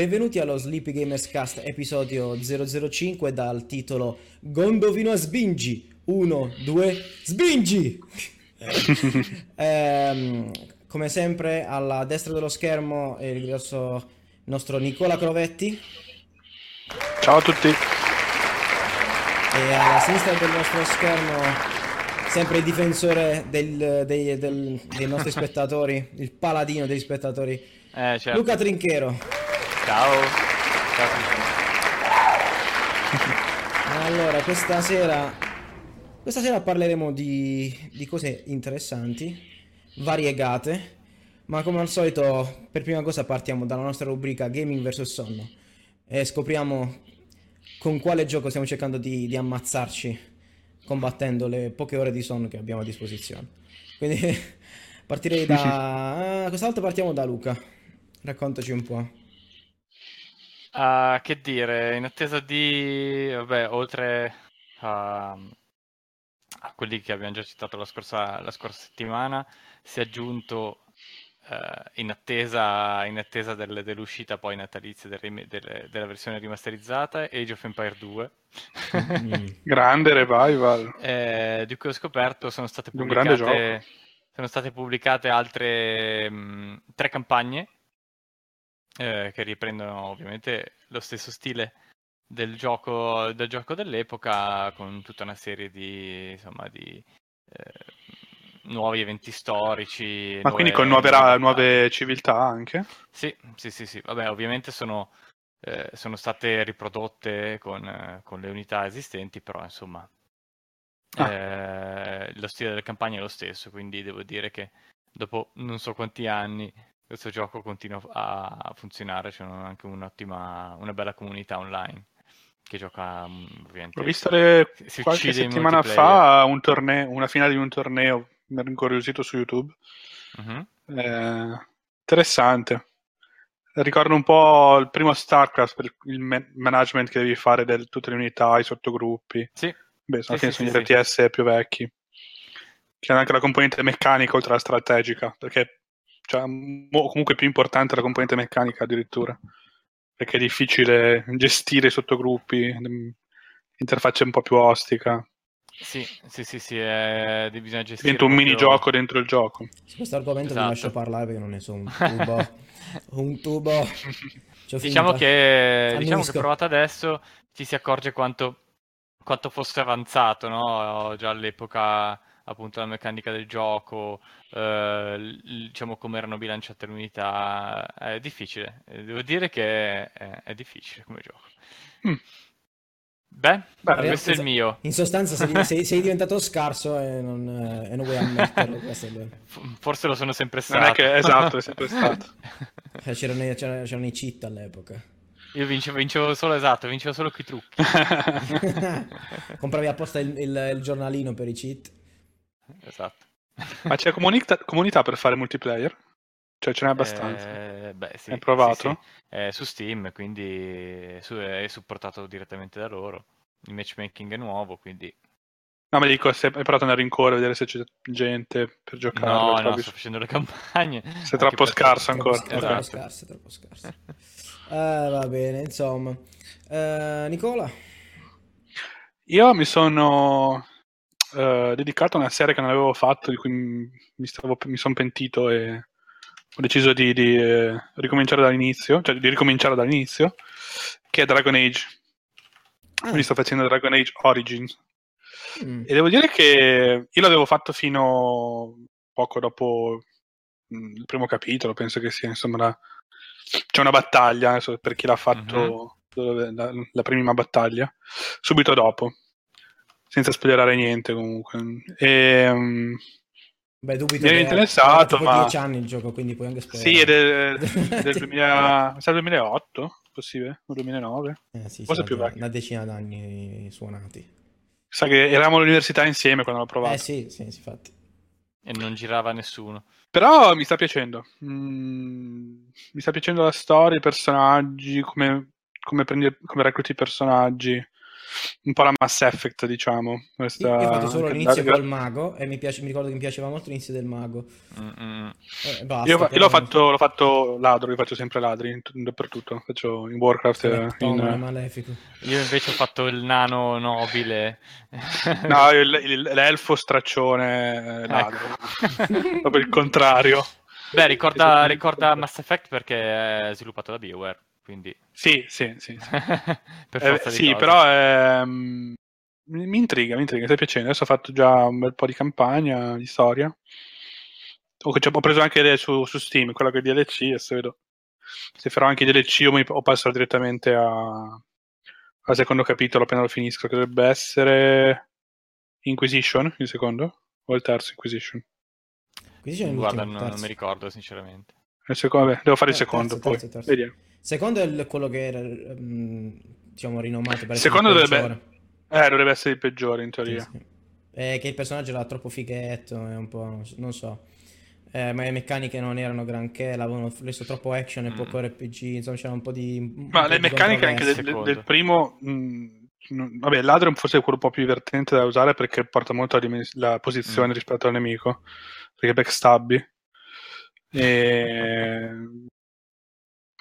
Benvenuti allo Sleepy Gamers Cast episodio 005 dal titolo Gondovino a Sbingi 1, 2, Sbingi! Ehm, come sempre alla destra dello schermo è il grosso nostro Nicola Crovetti Ciao a tutti. e alla sinistra del nostro schermo sempre il difensore del- dei, del- dei nostri spettatori, il paladino degli spettatori, Eh, certo. Luca Trinchero. Ciao. Ciao. Allora, questa sera, questa sera parleremo di, di cose interessanti, variegate, ma come al solito, per prima cosa partiamo dalla nostra rubrica Gaming vs Sonno e scopriamo con quale gioco stiamo cercando di, di ammazzarci combattendo le poche ore di sonno che abbiamo a disposizione. Quindi partirei da... ah, questa volta partiamo da Luca. Raccontaci un po'. Ah, che dire, in attesa di, vabbè, oltre a, a quelli che abbiamo già citato la scorsa, la scorsa settimana, si è aggiunto eh, in attesa, in attesa del- dell'uscita poi natalizia del del- della versione rimasterizzata Age of Empire 2. Mm. Grande revival. Eh, di cui ho scoperto sono state Un grande pubblicate, sono state pubblicate altre mh, tre campagne eh, che riprendono ovviamente lo stesso stile del gioco, del gioco dell'epoca con tutta una serie di, insomma, di eh, nuovi eventi storici. Ma quindi con nuove- nuove, nuove nuove civiltà anche? sì, sì, sì, sì. Vabbè, ovviamente sono, eh, sono state riprodotte con, con le unità esistenti, però insomma, Ah. eh, lo stile delle campagne è lo stesso, quindi devo dire che dopo non so quanti anni questo gioco continua a, funzionare, c'è anche un'ottima, una bella comunità online che gioca mm, ovviamente. Ho visto le- si- qualche settimana fa un torneo, una finale di un torneo, mi ero incuriosito su YouTube. Mhm. Eh, interessante. Ricordo un po' il primo StarCraft per il ma- management che devi fare di tutte le unità, i sottogruppi. Sì, Beh, alla Sì, sì, sono sì, gli RTS più vecchi. Hanno anche la componente meccanica oltre alla strategica, perché cioè, mo- comunque è più importante la componente meccanica addirittura, perché è difficile gestire i sottogruppi, mm, l'interfaccia è un po' più ostica, sì, sì, sì, sì, eh, bisogna gestire diventa un proprio- minigioco dentro il gioco. Su questo argomento Esatto. vi lascio parlare perché non ne so un tubo. un tubo. Diciamo che, diciamo che provato adesso ci si accorge quanto, quanto fosse avanzato, no? Già all'epoca appunto la meccanica del gioco, eh, diciamo come erano bilanciate le unità, è difficile, Eh, devo dire che è, è difficile come gioco. Mm. Beh, Beh, questo è il mio. In sostanza sei, sei- sei diventato scarso e non, eh, e non vuoi ammetterlo. questo è il- F- Forse lo sono sempre Non stato. è che- esatto, è sempre stato. eh, c'erano, i- c'erano- c'erano i cheat all'epoca. Io vincevo, vincevo solo esatto, vincevo solo coi trucchi. Compravi apposta il, il- il giornalino per i cheat. Esatto. Ma c'è comunità, comunità per fare multiplayer? Cioè ce n'è abbastanza. Eh, beh, sì, Hai provato? sì, sì. È su Steam, quindi su- è supportato direttamente da loro. Il matchmaking è nuovo, quindi... No, ma dico, se hai provato ad andare in core a vedere se c'è gente per giocare. No, no, sto facendo le campagne. Sei troppo scarso Troppo, ancora. troppo Esatto. scarso, troppo scarso. Eh, va bene, insomma. Eh, Nicola? Io mi sono eh, dedicato a una serie che non avevo fatto, di cui mi, stavo- mi sono pentito e ho deciso di, di, eh, ricominciare dall'inizio, cioè di ricominciare dall'inizio, che è Dragon Age. Quindi sto facendo Dragon Age Origins. Mm. E devo dire che io l'avevo fatto fino poco dopo mh, il primo capitolo, penso che sia, insomma, la- c'è una battaglia, adesso per chi l'ha fatto dove- la, la prima battaglia, subito dopo, senza spoilerare niente comunque. E, mh, Beh, dubito Mi ero che interessato, ma- 10 anni il gioco, quindi puoi anche spoilerare. sì, è del, del 2000, mi sa 2008, possibile, o 2009. Eh, sì, Forse sì, più una, vecchio. una decina d'anni suonati. Sa che eravamo all'università insieme quando l'ho provato. Eh sì, sì, sì, infatti. E non girava nessuno. Però mi sta piacendo. Mm, mi sta piacendo la storia, i personaggi, come, come, prendi- come recluti i personaggi. Un po' la Mass Effect, diciamo. Questa... Io, io ho fatto solo l'inizio col mago e mi, piace, mi ricordo che mi piaceva molto l'inizio del mago. Eh, basta, io, io l'ho, fatto, l'ho, fatto, ladro, io faccio sempre ladri dappertutto. Faccio in Warcraft. Eh, in... malefico. Io invece ho fatto il nano nobile. no, il, il, l'elfo straccione eh, ladro. Ecco. Proprio il contrario. Beh, ricorda, ricorda Mass Effect perché è sviluppato da BioWare. Quindi... Sì, sì, sì. sì. eh, sì però ehm, mi intriga, mi intriga, sta piacendo. Adesso ho fatto già un bel po' di campagna, di storia. Ho, cioè, ho preso anche su, su, Steam, quella che è DLC, adesso vedo se farò anche DLC o, mi, o passerò direttamente a, al secondo capitolo appena lo finisco, che dovrebbe essere Inquisition, il secondo? O il terzo Inquisition? Inquisition Guarda, non, non mi ricordo sinceramente. Secondo, vabbè, devo fare il eh, secondo terzo, poi. Terzo, terzo. Vediamo. Secondo è quello che era um, diciamo rinomato per Secondo dovrebbe, eh, dovrebbe essere il peggiore in teoria. Sì, sì. Eh, che il personaggio era troppo fighetto, è un po'... non so. Eh, ma le meccaniche non erano granché, l'avevano reso troppo action e mm. poco RPG, insomma c'era un po' di... Ma po le di meccaniche anche del, del primo... Mh, mm, vabbè, il ladro forse è quello un po' più divertente da usare perché porta molto la, dimens- la posizione mm. rispetto al nemico, perché backstabbi. E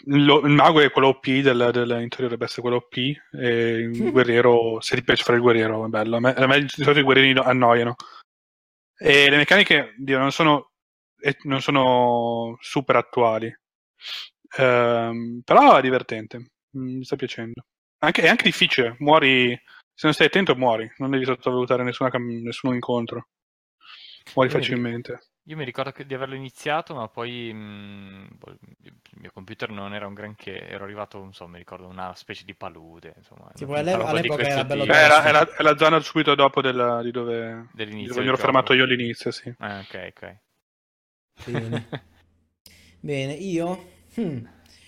lo, il mago è quello OP del, dell'interiore dovrebbe essere quello OP e il guerriero se ti piace fare il guerriero è bello. A me, a me di solito i guerrieri annoiano. E le meccaniche Dio, non, sono, non sono super attuali. Ehm, però è divertente mi sta piacendo. Anche, è anche difficile muori se non stai attento muori non devi sottovalutare nessuna, nessun incontro. Muori facilmente. io mi ricordo di averlo iniziato, ma poi mh, mm, boh, il mio computer non era un granché, ero arrivato, non so, mi ricordo una specie di palude. Insomma, tipo, all'epoca era bello eh, era, è, la, è la zona subito dopo della, di dove, di dove mi ero fermato io all'inizio, sì. Ah, ok, ok. Bene. Bene, io... Hmm.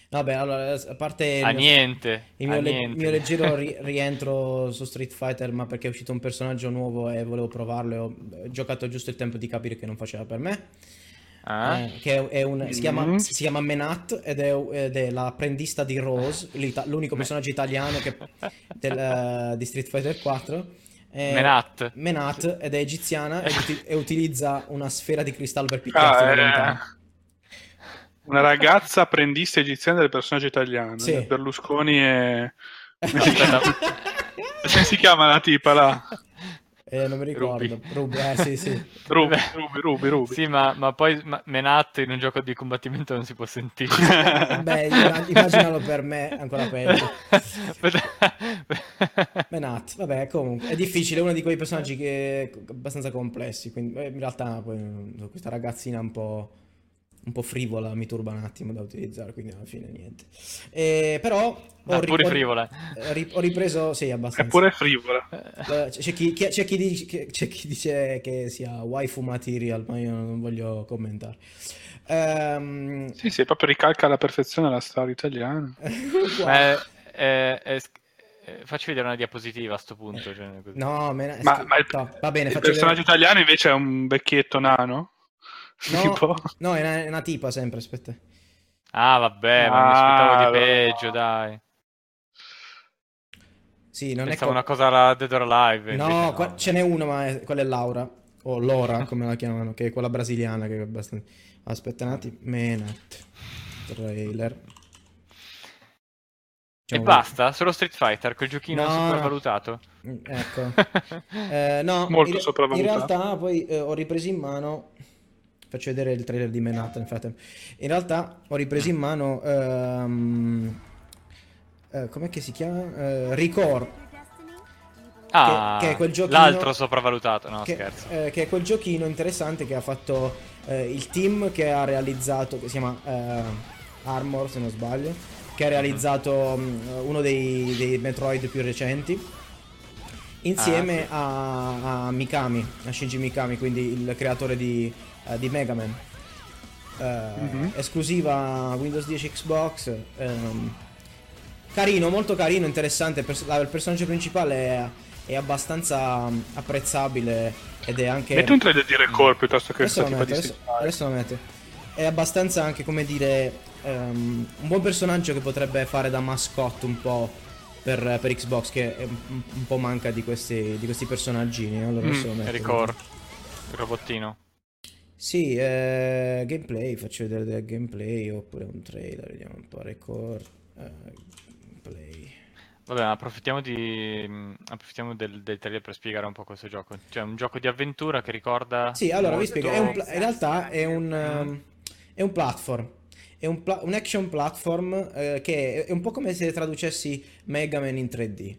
Vabbè, allora, a parte... A niente. Il mio, a le- niente. mio leggero ri- rientro su Street Fighter, ma perché è uscito un personaggio nuovo e volevo provarlo e ho giocato giusto il tempo di capire che non faceva per me. Ah. Eh, che è un, si, chiama, Mm. si chiama Menat ed è, ed è l'apprendista di Rose, l'unico personaggio italiano che- del, eh, di Street Fighter 4. Eh, Menat. Menat ed è egiziana e, uti- e utilizza una sfera di cristallo per picchiarti Ah, da eh, una ragazza apprendista egiziana del personaggio italiano Sì. Berlusconi e Aspetta, come si chiama la tipa là? Eh, non mi ricordo. Ruby, eh, sì, sì. Ruby, Ruby, Ruby, Ruby. sì, ma, ma poi ma- Menat in un gioco di combattimento non si può sentire. Beh, immag- immaginalo per me, ancora peggio. Menat, vabbè, comunque è difficile, è uno di quei personaggi che abbastanza complessi, quindi eh, in realtà poi questa ragazzina un po', un po' frivola mi turba un attimo da utilizzare, quindi alla fine niente. Eh, però ho, Ah, ri- pure frivola. eh, ho ripreso, sì, È abbastanza. pure frivola. Eh, C'è chi, chi- c'è chi dice, che- c'è chi dice che sia waifu material, ma io non voglio commentare. Ehm, Sì, sì, proprio ricalca alla perfezione la storia italiana. Eh, eh, eh, eh, facci vedere una diapositiva a sto punto. cioè. No, me ne- Ma, ma il, no, va bene, il personaggio vedere. italiano invece è un vecchietto nano. No, no, è una, è una tipa sempre, aspetta. Ah, vabbè, ma mi Ah, aspettavo di no. peggio, dai. Sì, non Pensavo è una co- cosa alla Dead or Alive. No, invece qua- ce n'è una, ma è- quella è Laura. O Lora, come la chiamano, che è quella brasiliana, che è abbastanza... Aspetta un attimo. Menat. Trailer. E basta? Solo Street Fighter, quel giochino No, no. sopravvalutato. vedere. Ecco. Eh, no, Molto in, sopravvalutato. in realtà poi eh, ho ripreso in mano. Faccio vedere il trailer di nel frattempo. In realtà ho ripreso in mano. ehm, eh, com'è che si chiama? Eh, Record. Ah, che è quel giochino- l'altro sopravvalutato. No, che, scherzo. eh, che è quel giochino interessante che ha fatto eh, il team che ha realizzato, che si chiama eh, Armor se non sbaglio, che ha realizzato mh, uno dei, dei Metroid più recenti, insieme a, a Mikami, a Shinji Mikami, quindi il creatore di, eh, di Mega Man. Eh, Mhm. Esclusiva Windows 10 Xbox. ehm, carino, molto carino, interessante. il pers- la- il personaggio principale è, è abbastanza mm, apprezzabile ed è anche... Metti un trailer di Record piuttosto che Adesso lo metto, di adesso, adesso lo metto. È abbastanza anche, come dire, ehm, un buon personaggio che potrebbe fare da mascotte un po' per, per Xbox che è un, un po' manca di questi, di questi personaggini. Allora adesso lo Mm, metto. Record, il robottino. Sì, eh, gameplay, faccio vedere del gameplay oppure un trailer, vediamo un po', record, eh, gameplay. Vabbè, approfittiamo, di, mh, approfittiamo del, del trailer per spiegare un po' questo gioco. Cioè, un gioco di avventura che ricorda... Sì, allora vi spiego, è un in realtà è un, Mm. è un platform, è un, pla- un action platform eh, che è un po' come se traducessi Mega Man in 3D.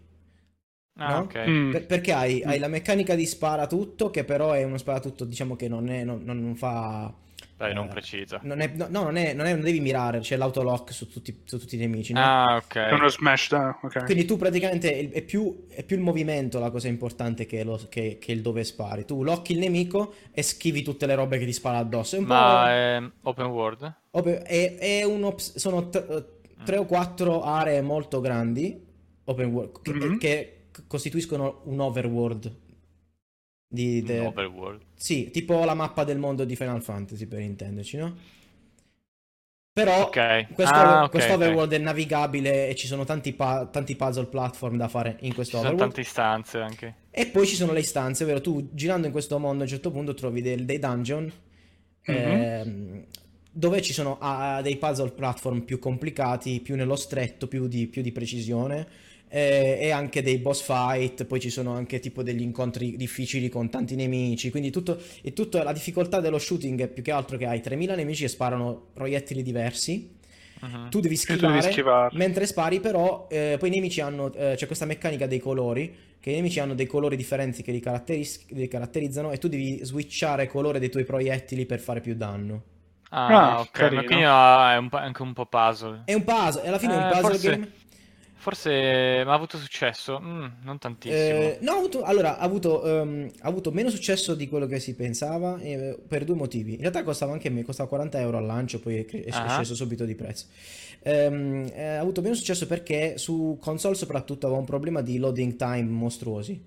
Ah, no? ok. Mm. Per- perché hai, hai la meccanica di spara tutto, che però è uno spara tutto, diciamo che non, è, non, non- fa... Dai, non eh, precisa. Non è, no, no, non, è, non, è- non devi mirare, c'è l'autolock su tutti, su tutti i nemici, no? Ah, È uno ok. smash, da, ok. Quindi tu praticamente è più, è più il movimento la cosa importante che, lo- che- che il dove spari. Tu locchi il nemico e schivi tutte le robe che ti spara addosso. È un Ma po'... è open world? Open- è, è un sono t- eh, tre o quattro aree molto grandi open world che, Mhm. che costituiscono un overworld. Di, de- Overworld. Sì, tipo la mappa del mondo di Final Fantasy per intenderci, no? Però Ok. questo, Ah, ok, questo ok. overworld è navigabile e ci sono tanti, pa- tanti puzzle platform da fare in Ci questo sono overworld. tante istanze anche. E poi ci sono le istanze, ovvero tu girando in questo mondo a un certo punto trovi del- dei dungeon ehm, dove ci sono ah, dei puzzle platform più complicati, più nello stretto, più di, più di precisione eh, e anche dei boss fight, poi ci sono anche tipo degli incontri difficili con tanti nemici, quindi tutto, e tutto la difficoltà dello shooting è più che altro che hai 3000 nemici che sparano proiettili diversi. Mhm. Tu devi E schivare, mentre spari, però eh, poi i nemici hanno. eh, c'è questa meccanica dei colori. Che i nemici hanno dei colori differenti che li, caratteris- li caratterizzano. E tu devi switchare colore dei tuoi proiettili per fare più danno. Ah, Ah, ok. carino. Ma quindi ah, è un anche un po' puzzle. È un puzzle. E alla fine è un Eh, puzzle forse- game. Forse... Ma ha avuto successo? Mm, non tantissimo. Eh, no, ha avuto, allora, ha avuto, ehm, ha avuto meno successo di quello che si pensava eh, per due motivi. In realtà costava anche me, costava 40 euro al lancio, poi è, Ah. sceso subito di prezzo. Eh, ha avuto meno successo perché su console soprattutto aveva un problema di loading time mostruosi.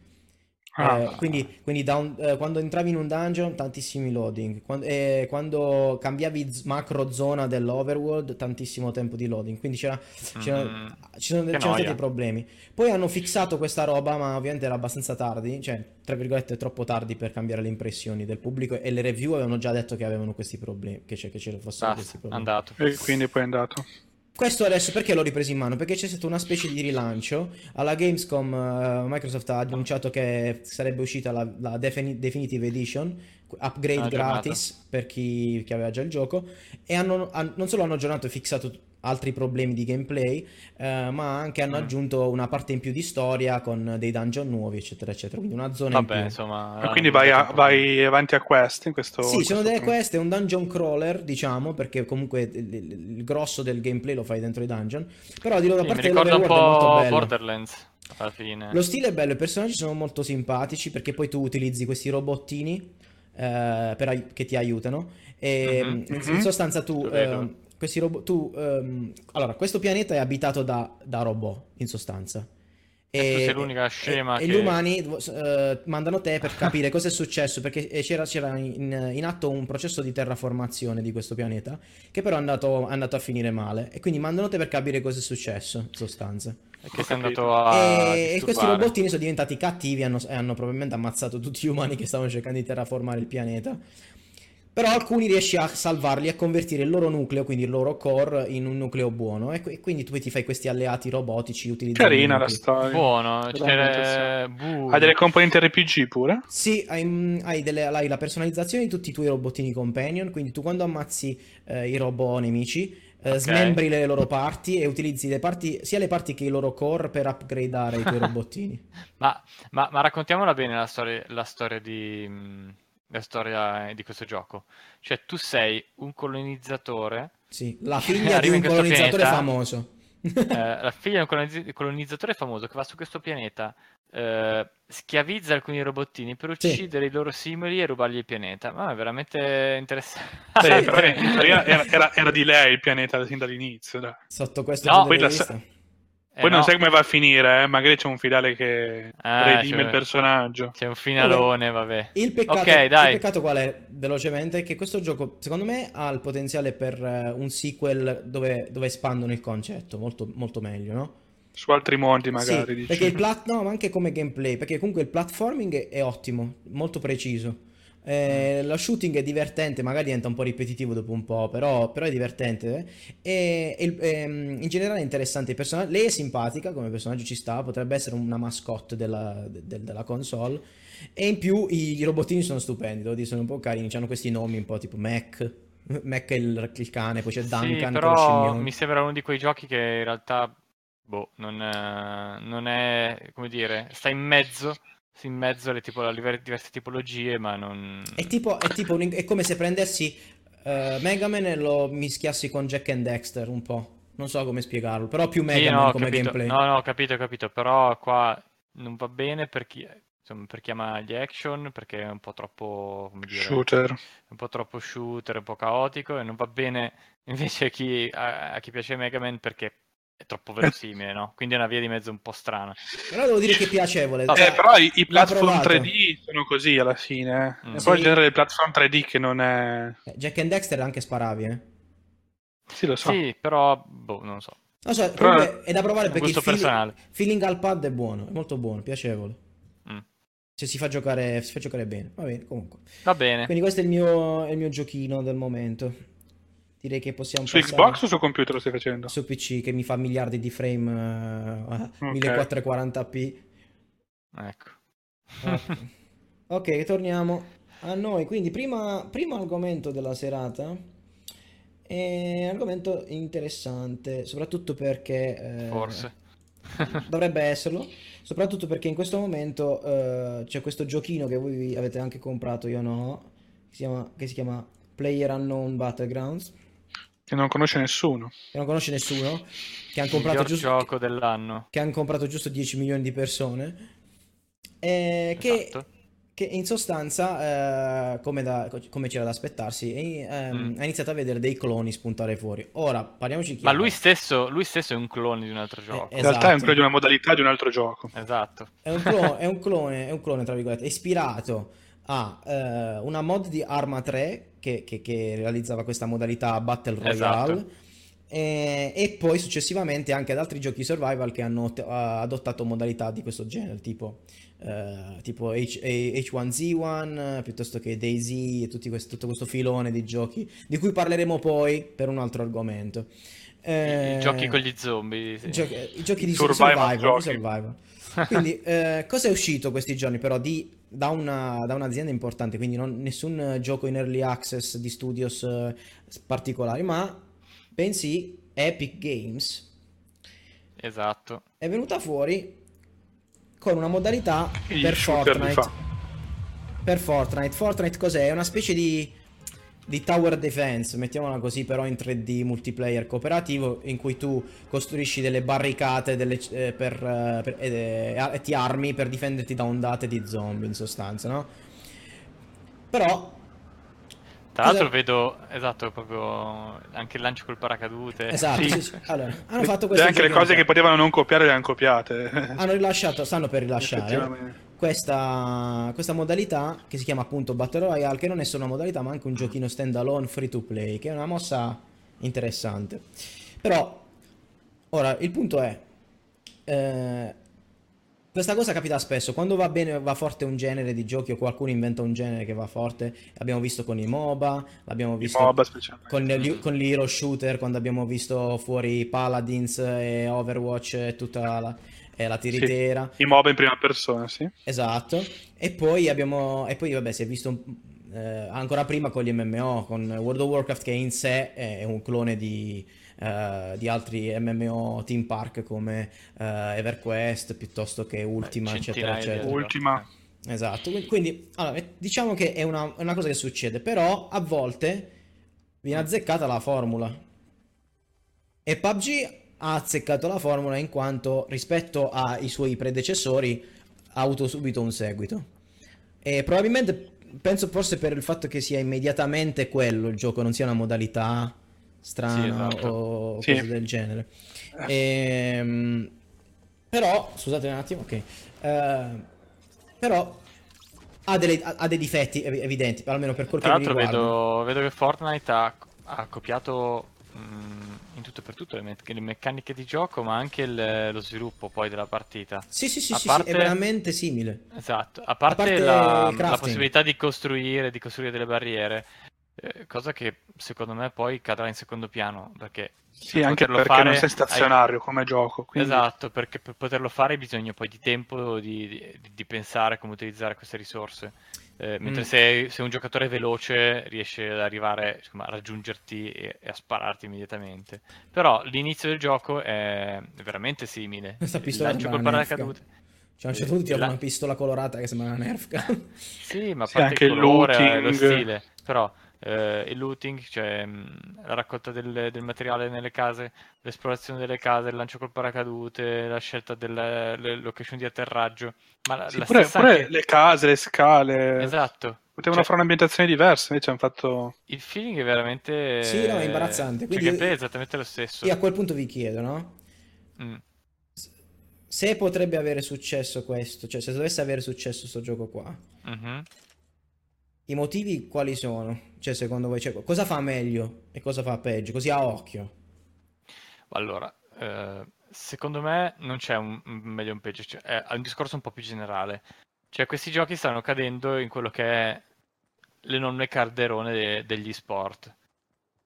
Ah. Eh, quindi quindi da un- eh, quando entravi in un dungeon, tantissimi loading. Quando, eh, quando cambiavi z- macro zona dell'overworld, tantissimo tempo di loading. Quindi c'era, c'era- Mm. ci sono, Che c'erano stati problemi. Poi hanno fissato questa roba, ma ovviamente era abbastanza tardi, cioè, tra virgolette, troppo tardi per cambiare le impressioni del pubblico. E le review avevano già detto che avevano questi problemi, che, c'è, che ce ne fossero questi problemi. andato. E quindi poi è andato. Questo adesso perché l'ho ripreso in mano? Perché c'è stato una specie di rilancio. Alla Gamescom eh, Microsoft ha annunciato che sarebbe uscita la, la Defini- Definitive Edition, upgrade Ah, gratis per chi, chi aveva già il gioco. E hanno, han- non solo hanno aggiornato e fissato altri problemi di gameplay, eh, ma anche hanno Mm. aggiunto una parte in più di storia con dei dungeon nuovi, eccetera, eccetera. Quindi una zona in Vabbè, più. insomma... E quindi vai, a- vai avanti a quest in questo Sì, in sono questo delle quest, è un dungeon crawler, diciamo, perché comunque il, il- il grosso del gameplay lo fai dentro i dungeon. Però di loro Sì, mi parte ricorda un po' bello. Borderlands alla fine. Lo stile è bello, i personaggi sono molto simpatici perché poi tu utilizzi questi robottini eh, per ai- che ti aiutano. E Mhm. in, in Mhm. sostanza tu, ehm, questi robot, tu, ehm, allora, questo pianeta è abitato da, da robot, in sostanza. E tu sei l'unica scema e- e che- gli umani eh, mandano te per capire cosa è successo, perché eh, c'era, c'era in, in atto un processo di terraformazione di questo pianeta, che però è andato, è andato a finire male. E quindi mandano te per capire cosa è successo, in sostanza. E che sei andato a E, e questi robottini sono diventati cattivi e hanno, e hanno probabilmente ammazzato tutti gli umani che stavano cercando di terraformare il pianeta. Però alcuni riesci a salvarli e a convertire il loro nucleo, quindi il loro core, in un nucleo buono. E, e quindi tu poi ti fai questi alleati robotici utilizzando Carina la storia. Buono, Veramente c'era... buh. Ha delle componenti RPG pure? Sì, hai, mm, hai delle- hai la personalizzazione di tutti i tuoi robottini companion, quindi tu quando ammazzi eh, i robot nemici, eh, Ok. smembri le loro parti e utilizzi le parti, sia le parti che i loro core per upgradare i tuoi robottini. Ma, ma, ma raccontiamola bene la storia, la storia di... la storia di questo gioco. Cioè, tu sei un colonizzatore, Sì, la figlia di un colonizzatore pianeta. famoso. eh, la figlia di un colonizz- colonizzatore famoso che va su questo pianeta, eh, schiavizza alcuni robottini per Sì. uccidere i loro simili e rubargli il pianeta. Ma è veramente interessante. Sì, era, era- era di lei il pianeta sin dall'inizio. dai. Sotto questo No, punto di la vista. Eh, Poi non no, sai come va a finire, eh? magari c'è un finale che redime cioè- il personaggio. C'è un finalone, vabbè. Il peccato, Ok, il dai. peccato qual è, velocemente, è che questo gioco, secondo me, ha il potenziale per eh, un sequel dove, dove espandono il concetto, molto, molto meglio, no? su altri mondi magari. Sì, dici. perché il plat- no, ma anche come gameplay, perché comunque il platforming è ottimo, molto preciso. Eh, lo shooting è divertente, magari diventa un po' ripetitivo dopo un po', però, però è divertente. eh. E, e ehm, in generale è interessante il personaggio. Lei è simpatica, come personaggio ci sta, potrebbe essere una mascotte della, de- de- della console. E in più i, i robottini sono stupendi, sono un po' carini, hanno questi nomi un po' tipo Mac. Mac è il, il cane, poi c'è Sì, Duncan lo però mi sembra uno di quei giochi che in realtà, boh, non, non è, come dire, sta in mezzo, in mezzo alle tipo, alle diverse tipologie, ma non... È tipo, è tipo un- è come se prendessi eh, Mega Man e lo mischiassi con Jack and Dexter un po'. Non so come spiegarlo, però più Sì, Mega no, Man come capito. gameplay. No, no, ho capito, ho capito, però qua non va bene per chi, insomma, per chi ama gli action, perché è un po' troppo, come dire, Shooter. un po' troppo shooter, un po' caotico, e non va bene invece a chi, a, a chi piace Mega Man perché è troppo verosimile, no? Quindi è una via di mezzo un po' strana. Però devo dire che è piacevole. Vabbè, cioè, Eh, però i, i platform provato. 3D sono così alla fine. eh. Mm. È Sì. poi il genere del platform 3D che non è. Eh, Jack and Dexter anche sparavi, eh. Sì, lo so. Sì, però, boh, non so. Non so, Però- comunque è da provare perché il gusto feeling, personale. feeling al pad è buono, è molto buono, piacevole. Mm. Se si fa giocare, si fa giocare bene. Va bene, comunque. Va bene. Quindi questo è il mio, è il mio giochino del momento. Direi che possiamo Su passare Xbox o su computer lo stai facendo? su PC che mi fa miliardi di frame eh, a Ok. 1440p. Ecco. Ok, torniamo a noi. Quindi, prima, primo argomento della serata. È argomento interessante, soprattutto perché eh, Forse. dovrebbe esserlo. Soprattutto perché in questo momento eh, c'è questo giochino che voi avete anche comprato, io no, che si chiama, che si chiama Player Unknown Battlegrounds, Che non conosce nessuno. che non conosce nessuno, che hanno Il comprato giusto, gioco dell'anno. che hanno comprato giusto 10 milioni di persone. eh, che Esatto. Che in sostanza, eh, come, da- come c'era da aspettarsi, eh, Mm. ha iniziato a vedere dei cloni spuntare fuori. Ora, parliamoci Ma chiaro. lui stesso, lui stesso è un clone di un altro gioco. Eh, In realtà è un Esatto. clone di una modalità di un altro gioco. Esatto. È un clone, è un clone, è un clone, tra virgolette, ispirato a eh, una mod di Arma 3 che, che- che realizzava questa modalità Battle Royale. Esatto. E, e poi successivamente anche ad altri giochi survival che hanno ha adottato modalità di questo genere, tipo, eh, tipo H- H1Z1 piuttosto che DayZ e tutti questi- tutto questo filone di giochi di cui parleremo poi per un altro argomento. I, Eh, i giochi con gli zombie. sì. i giochi, i giochi di Survival survival, giochi. survival. Quindi, eh, cosa è uscito questi giorni però di- da, una- da un'azienda importante, quindi non- nessun gioco in early access di studios eh, particolari, ma bensì Epic Games Esatto. è venuta fuori con una modalità per Fortnite. Per Fortnite. Fortnite cos'è? È una specie di, di tower defense, mettiamola così, però in 3D multiplayer cooperativo, in cui tu costruisci delle barricate delle- eh, per, eh, per- eh, e ti armi per difenderti da ondate di zombie, in sostanza, no? Però Tra Cosa- l'altro vedo, esatto, proprio anche il lancio col paracadute. Esatto, Sì. sì, sì. Allora, hanno fatto E questo anche le cose che potevano non copiare le hanno copiate. hanno rilasciato, stanno per rilasciare Effettivamente. Questa, questa modalità che si chiama appunto Battle Royale, che non è solo una modalità ma anche un giochino standalone free to play, che è una mossa interessante. Però, ora, il punto è, eh, questa cosa capita spesso, quando va bene, va forte un genere di giochi o qualcuno inventa un genere che va forte, l'abbiamo visto con i MOBA, l'abbiamo visto MOBA con, con gli hero shooter, quando abbiamo visto fuori Paladins e Overwatch e tutta la, e la tiritera. I MOBA in prima persona, sì. Esatto. E poi abbiamo. E poi, vabbè, si è visto un- eh, ancora prima con gli MMO, con World of Warcraft, che in sé è un clone di, eh, di altri MMO Team Park come eh, EverQuest piuttosto che Ultima, eccetera, di eccetera. altri Ultima. Esatto, quindi- quindi allora, eh, diciamo che è una, è una cosa che succede, però a volte viene azzeccata la formula. E PUBG ha azzeccato la formula in quanto rispetto ai suoi predecessori ha avuto subito un seguito. E probabilmente penso forse per il fatto che sia immediatamente quello il gioco, non sia una modalità strana Sì, esatto. o Sì. cose del genere. Ehm, però, scusate un attimo, ok. Eh, però ha, delle- ha- dei difetti ev- evidenti, almeno per quel Tra che mi l'altro riguarda. vedo, vedo che Fortnite ha, ha copiato mh, tutto per tutto le, me- le meccaniche di gioco, ma anche il- lo sviluppo poi della partita. Sì, sì, sì, A sì, sì, parte- è veramente simile. Esatto, a parte, parte la, la possibilità di costruire, di costruire delle barriere, eh, cosa che secondo me poi cadrà in secondo piano, perché Sì, per anche perché fare non sei hai- stazionario come gioco. Quindi... Esatto, perché per poterlo fare hai bisogno poi di tempo, di, di- di pensare come utilizzare queste risorse. Eh, mentre Mm. se, se un giocatore veloce riesce ad arrivare insomma, a raggiungerti e, e a spararti immediatamente. Però l'inizio del gioco è veramente simile. Questa pistola lancio sembra col una paracadute. Cioè, a un certo punto ti la- una pistola colorata che sembra una Nerf gun. Sì, ma a Sì, parte anche il colore, eh, lo looting. stile, però eh, il looting, cioè mh, la raccolta del, del materiale nelle case, l'esplorazione delle case, il lancio col paracadute, la scelta delle location di atterraggio, ma la, Sì, la pure, stessa pure anche- le case, le scale. Esatto, Potevano Cioè, fare un'ambientazione diversa, invece hanno fatto... il feeling è veramente... Sì, no, è imbarazzante, Cioè, quindi il gameplay è esattamente lo stesso. Io a quel punto vi chiedo, no? Mm. Se potrebbe avere successo questo, cioè se dovesse avere successo questo gioco qua, Mhm. I motivi quali sono? Cioè, secondo voi, cioè, cosa fa meglio e cosa fa peggio? Così a occhio. Allora, eh, secondo me non c'è un meglio e un peggio, cioè, è un discorso un po' più generale. Cioè, questi giochi stanno cadendo in quello che è l'enorme calderone de- degli sport.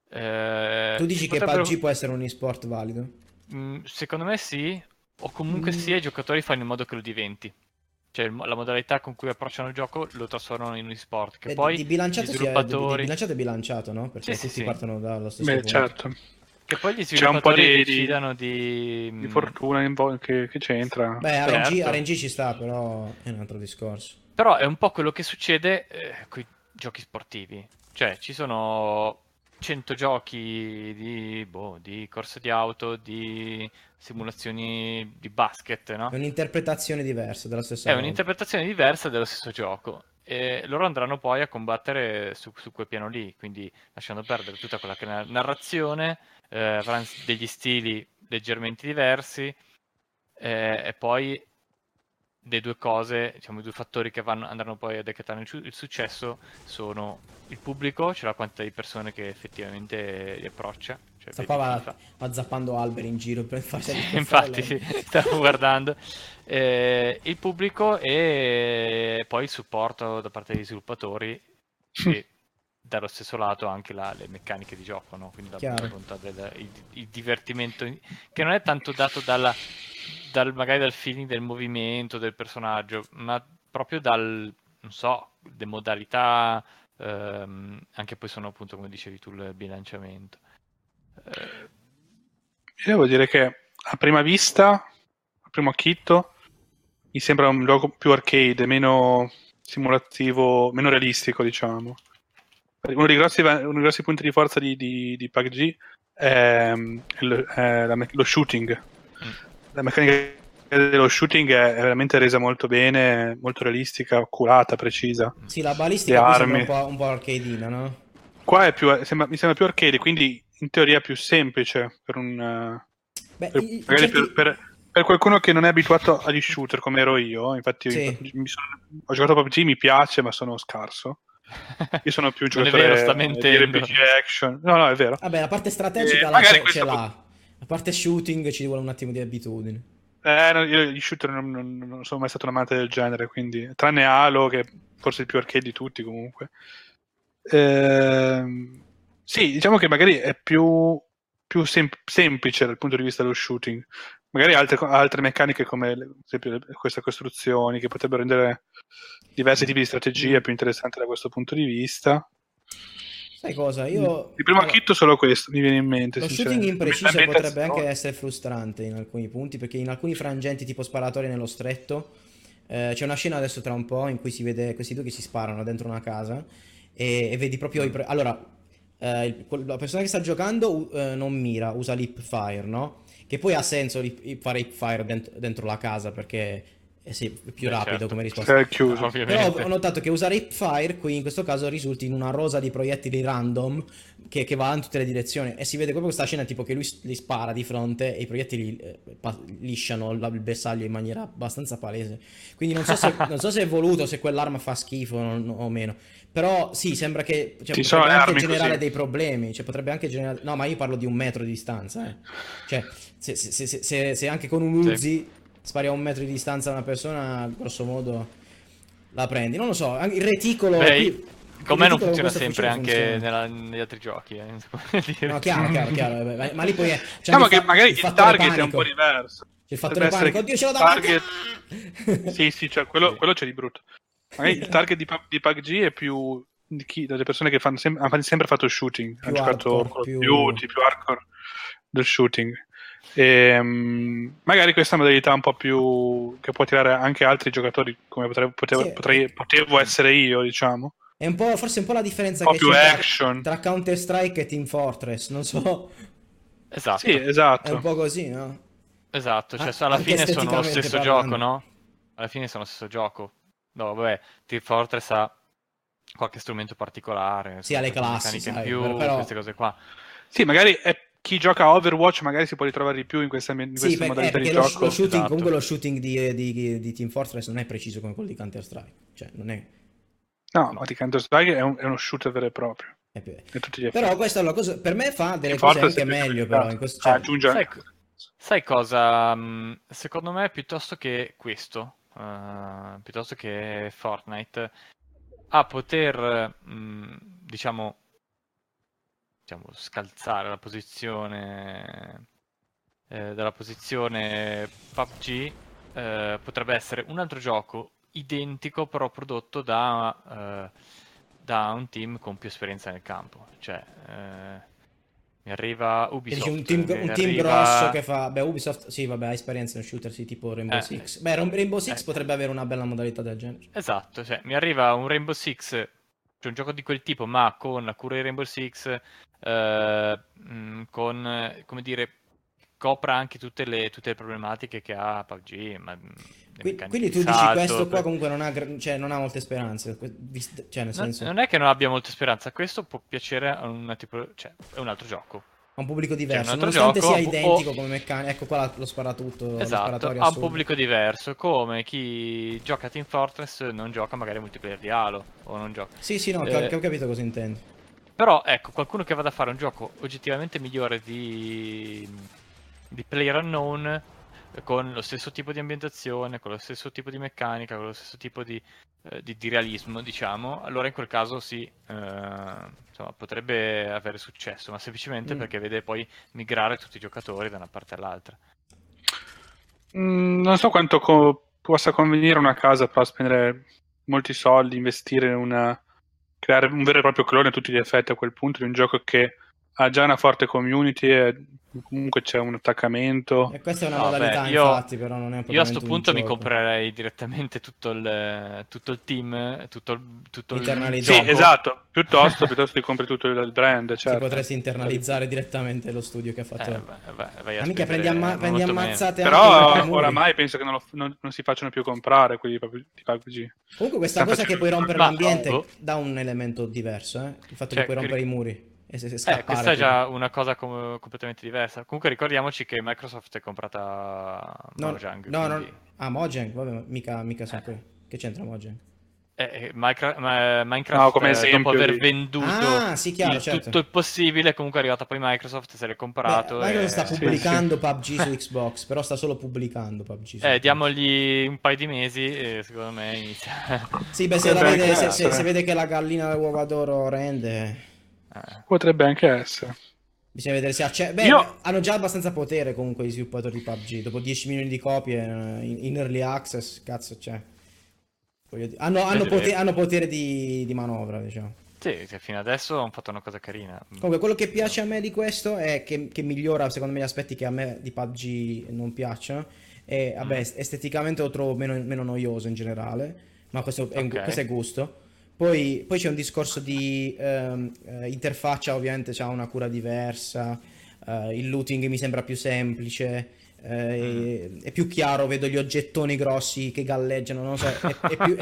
Eh, Tu dici ci che potrebbero- PUBG può essere un esport valido? Mm, secondo me sì, o comunque Mm. sia i giocatori fanno in modo che lo diventi. Cioè, la modalità con cui approcciano il gioco lo trasformano in un esport, che Beh, poi di bilanciato, sì, è- di- di sviluppatori... bilanciato è bilanciato, no? Perché Sì, sì, tutti sì. partono dallo stesso Beh, punto. certo. Che poi gli C'è un po' sviluppatori di- di- decidano di... Di mm, fortuna in vo- che, che c'entra. Beh, RNG, Certo. RNG ci sta, però è un altro discorso. Però è un po' quello che succede eh, con i giochi sportivi. Cioè, ci sono 100 giochi di, boh, di corse di auto, di simulazioni di basket, no? È un'interpretazione diversa della stessa È roba. un'interpretazione diversa dello stesso gioco. E loro andranno poi a combattere su, su quel piano lì, quindi lasciando perdere tutta quella che è la narrazione, eh, avranno degli stili leggermente diversi, eh, e poi le due cose, diciamo i due fattori che vanno, andranno poi a decretare il, il successo sono il pubblico, cioè la quantità di persone che effettivamente li approccia. Cioè Sta qua va, va zappando alberi in giro per farsi per Infatti, sì, stavo guardando Eh, il pubblico e poi il supporto da parte degli sviluppatori e dallo stesso lato anche la- le meccaniche di gioco, no? quindi la volontà del il, il divertimento in- che non è tanto dato dalla, dal, magari dal feeling del movimento del personaggio, ma proprio dal, non so, le modalità, ehm, anche poi sono appunto come dicevi tu il bilanciamento. Eh, devo dire che a prima vista, a primo acchitto, mi sembra un gioco più arcade, meno simulativo, meno realistico, diciamo. Uno dei grossi, uno dei grossi punti di forza di, di, di PUBG è, il- è la lo shooting. Mm. La meccanica dello shooting è, è veramente resa molto bene, molto realistica, accurata, precisa. Sì, la balistica armi. un po', un po' arcadeina, no? Qua è più, sembra- mi sembra più arcade, quindi in teoria più semplice per un... eh, Beh, per, i- magari certi- per, per- per qualcuno che non è abituato agli shooter come ero io, infatti io Sì. mi sono- ho giocato a PUBG, mi piace, ma sono scarso. Io sono più giocatore vero, sta di. RPG action. No, no, è vero. Vabbè, la parte strategica Eh, la questo ce pot- l'ha. La parte shooting ci vuole un attimo di abitudine. Eh, no, io gli shooter non, non- non sono mai stato un amante del genere, quindi tranne Halo, che è forse il più arcade di tutti comunque. Ehm, sì, diciamo che magari è più, più sem- semplice dal punto di vista dello shooting. Magari altre, altre meccaniche come ad esempio queste costruzioni che potrebbero rendere diversi tipi di strategia più interessanti da questo punto di vista. Sai cosa? Io... Di primo allora, acchitto solo questo mi viene in mente. Lo shooting impreciso potrebbe anche essere frustrante in alcuni punti, perché in alcuni frangenti tipo sparatori nello stretto, eh, c'è una scena adesso tra un po' in cui si vede questi due che si sparano dentro una casa e, e vedi proprio i... pre- Allora, eh, la persona che sta giocando eh, non mira, usa l'hip fire, no? Che poi ha senso fare hip fire dent- dentro la casa perché Eh sì, più Beh, rapido certo. come risposta. è chiuso. Ovviamente. Però ho notato che usare Hipfire qui in questo caso risulti in una rosa di proiettili random che, che va in tutte le direzioni e si vede proprio questa scena tipo che lui li spara di fronte e i proiettili eh, pa- lisciano il bersaglio in maniera abbastanza palese. Quindi non so se, non so se è voluto, se quell'arma fa schifo o, non- o meno. Però sì, sembra che cioè, Ci potrebbe anche generare così. dei problemi. Cioè, potrebbe anche generare... No, ma io parlo di un metro di distanza. Eh. Cioè, se, se- se- se- se- se anche con un Sì. Spari a un metro di distanza a una persona, grosso modo la prendi. Non lo so, anche il reticolo... Beh, Con me non funziona sempre anche funziona. nella- negli altri giochi. Eh. No, chiaro, chiaro, chiaro. vabbè, Ma, ma lì poi è... c'è Diciamo che magari il target è un panico. po' diverso. C'è il fattore Deve panico. Oddio, ce l'ho target- davanti! Sì, sì, cioè quello, quello c'è di brutto. Magari il target di, di PUBG è più di chi? Delle persone che fanno sem- hanno sempre fatto shooting, Più hanno giocato hardcore, Call of più- Duty, più hardcore del shooting. Ehm, magari questa modalità un po' più che può tirare anche altri giocatori, come potrei- potevo, Sì. potrei- potevo essere io, diciamo. È un po', forse un po' la differenza po' che più c'è tra- tra Counter-Strike e Team Fortress. Non so, Esatto. Sì, è esatto. un po' così, no? Esatto, cioè Ah, alla fine sono lo stesso parlando. gioco, no? Alla fine sono lo stesso gioco. No, vabbè, Team Fortress ha qualche strumento particolare, Sì, ha le classi, sai, più, però- queste cose qua. Sì, magari è- chi gioca Overwatch magari si può ritrovare di più in questa, in Sì, modalità perché di lo, gioco. lo shooting, esatto. comunque lo shooting di, di- di Team Fortress non è preciso come quello di Counter-Strike. Cioè, non è... No, ma di Counter-Strike è, un- è uno shooter vero e proprio. è più- a tutti gli effetti. Però questa è la cosa, per me fa delle Team cose Fortress anche è meglio, però. In questo, cioè, aggiunge Sai, anche- sai cosa? mm, Secondo me, piuttosto che questo, eh, piuttosto che Fortnite, a poter, mm, diciamo, diciamo, scalzare la posizione eh, dalla posizione PUBG, eh, potrebbe essere un altro gioco identico, però prodotto da, eh, da un team con più esperienza nel campo. Cioè, eh, mi arriva Ubisoft. dici un team, un team arriva- grosso che fa... Beh, Ubisoft, sì, vabbè, ha esperienza in shooter, sì, tipo Rainbow Eh. Six. Beh, Rainbow Six Eh. potrebbe avere una bella modalità del genere. Esatto, cioè, mi arriva un Rainbow Six, cioè un gioco di quel tipo, ma con la cura di Rainbow Six, eh, mh, con, come dire, copra anche tutte le, tutte le problematiche che ha PUBG. Ma, meccaniche Quindi di tu dici salto, questo qua comunque non ha, cioè, non ha molte speranze, cioè nel Non, senso non è che non abbia molta speranza, questo può piacere a un tipo, cioè, è un altro gioco. Ha un pubblico diverso, nonostante gioco, sia o- identico come meccanica, ecco qua lo sparatutto, lo Esatto, ha un pubblico diverso, come chi gioca a Team Fortress non gioca magari a multiplayer di Halo, o non gioca. Sì, sì, no, Eh, ho capito cosa intendi. Però ecco, qualcuno che vada a fare un gioco oggettivamente migliore di, di Player Unknown eh, con lo stesso tipo di ambientazione, con lo stesso tipo di meccanica, con lo stesso tipo di, eh, di- di realismo, diciamo, allora in quel caso sì, eh, insomma, potrebbe avere successo, ma semplicemente Mm. perché vede poi migrare tutti i giocatori da una parte all'altra. Mm, non so quanto co- possa convenire una casa però spendere molti soldi, investire in una creare un vero e proprio clone a tutti gli effetti a quel punto di un gioco che ha già una forte community e comunque c'è un attaccamento. E questa è una No, modalità, beh, io- infatti, però non è Io a sto propriamente un punto mi comprerei direttamente tutto il, tutto il team, tutto il, tutto il. Sì, esatto, piuttosto, piuttosto ti compri tutto il brand, certo. potresti internalizzare direttamente lo studio che ha fatto. Eh, vai- vai- vai a Ma mica spendere prendi, amma- prendi ammazzate anche Però oramai penso che non, lo- non- non si facciano più comprare quelli proprio di PUBG. Comunque questa Sta cosa che puoi rompere l'ambiente oh. dà un elemento diverso, eh? Il fatto Cioè, che puoi che- rompere i muri e se, se Eh, scappare. questa è già una cosa com- completamente diversa. Comunque ricordiamoci che Microsoft è comprata No, Mojang. no, no, quindi- Ah, Mojang, vabbè, mica, mica sono Eh. qui. Che c'entra Mojang? eh, eh, Micro- ma- Minecraft, No, come eh, esempio dopo aver venduto Ah, sì, chiaro, il- certo. tutto il possibile, comunque è arrivata poi Microsoft, se l'è comprato. Beh, Microsoft e- sta Sì, pubblicando PUBG su Xbox, però sta solo pubblicando PUBG su Eh, diamogli un paio di mesi e secondo me inizia. Sì, beh, se, vede, se, se- se vede che la gallina dell'uova d'oro rende, Eh. Potrebbe anche essere. bisogna vedere se acce- Beh, Io- hanno già abbastanza potere comunque gli sviluppatori di PUBG. Dopo 10 milioni di copie eh, in, in early access, cazzo c'è. Voglio dire, Hanno, hanno Vedremo. pote- hanno potere di, di manovra, diciamo. Sì, sì, fino adesso hanno fatto una cosa carina. Comunque, quello che piace a me di questo è che, che migliora, secondo me, gli aspetti che a me di PUBG non piacciono. E vabbè, Mm. est- esteticamente lo trovo meno, meno noioso in generale, ma questo è, un- Ok. questo è gusto. Poi, poi c'è un discorso di ehm, eh, interfaccia, ovviamente c'ha una cura diversa. uh, il looting mi sembra più semplice. Eh, è, è, più chiaro, vedo gli oggettoni grossi che galleggiano, non so, è, è, più,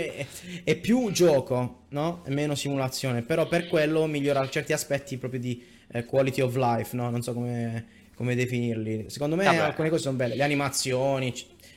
è, più, gioco, no? È meno simulazione, però per quello migliora certi aspetti proprio di eh, quality of life, no? Non so come, come definirli. Secondo me Vabbè. alcune cose sono belle, le animazioni,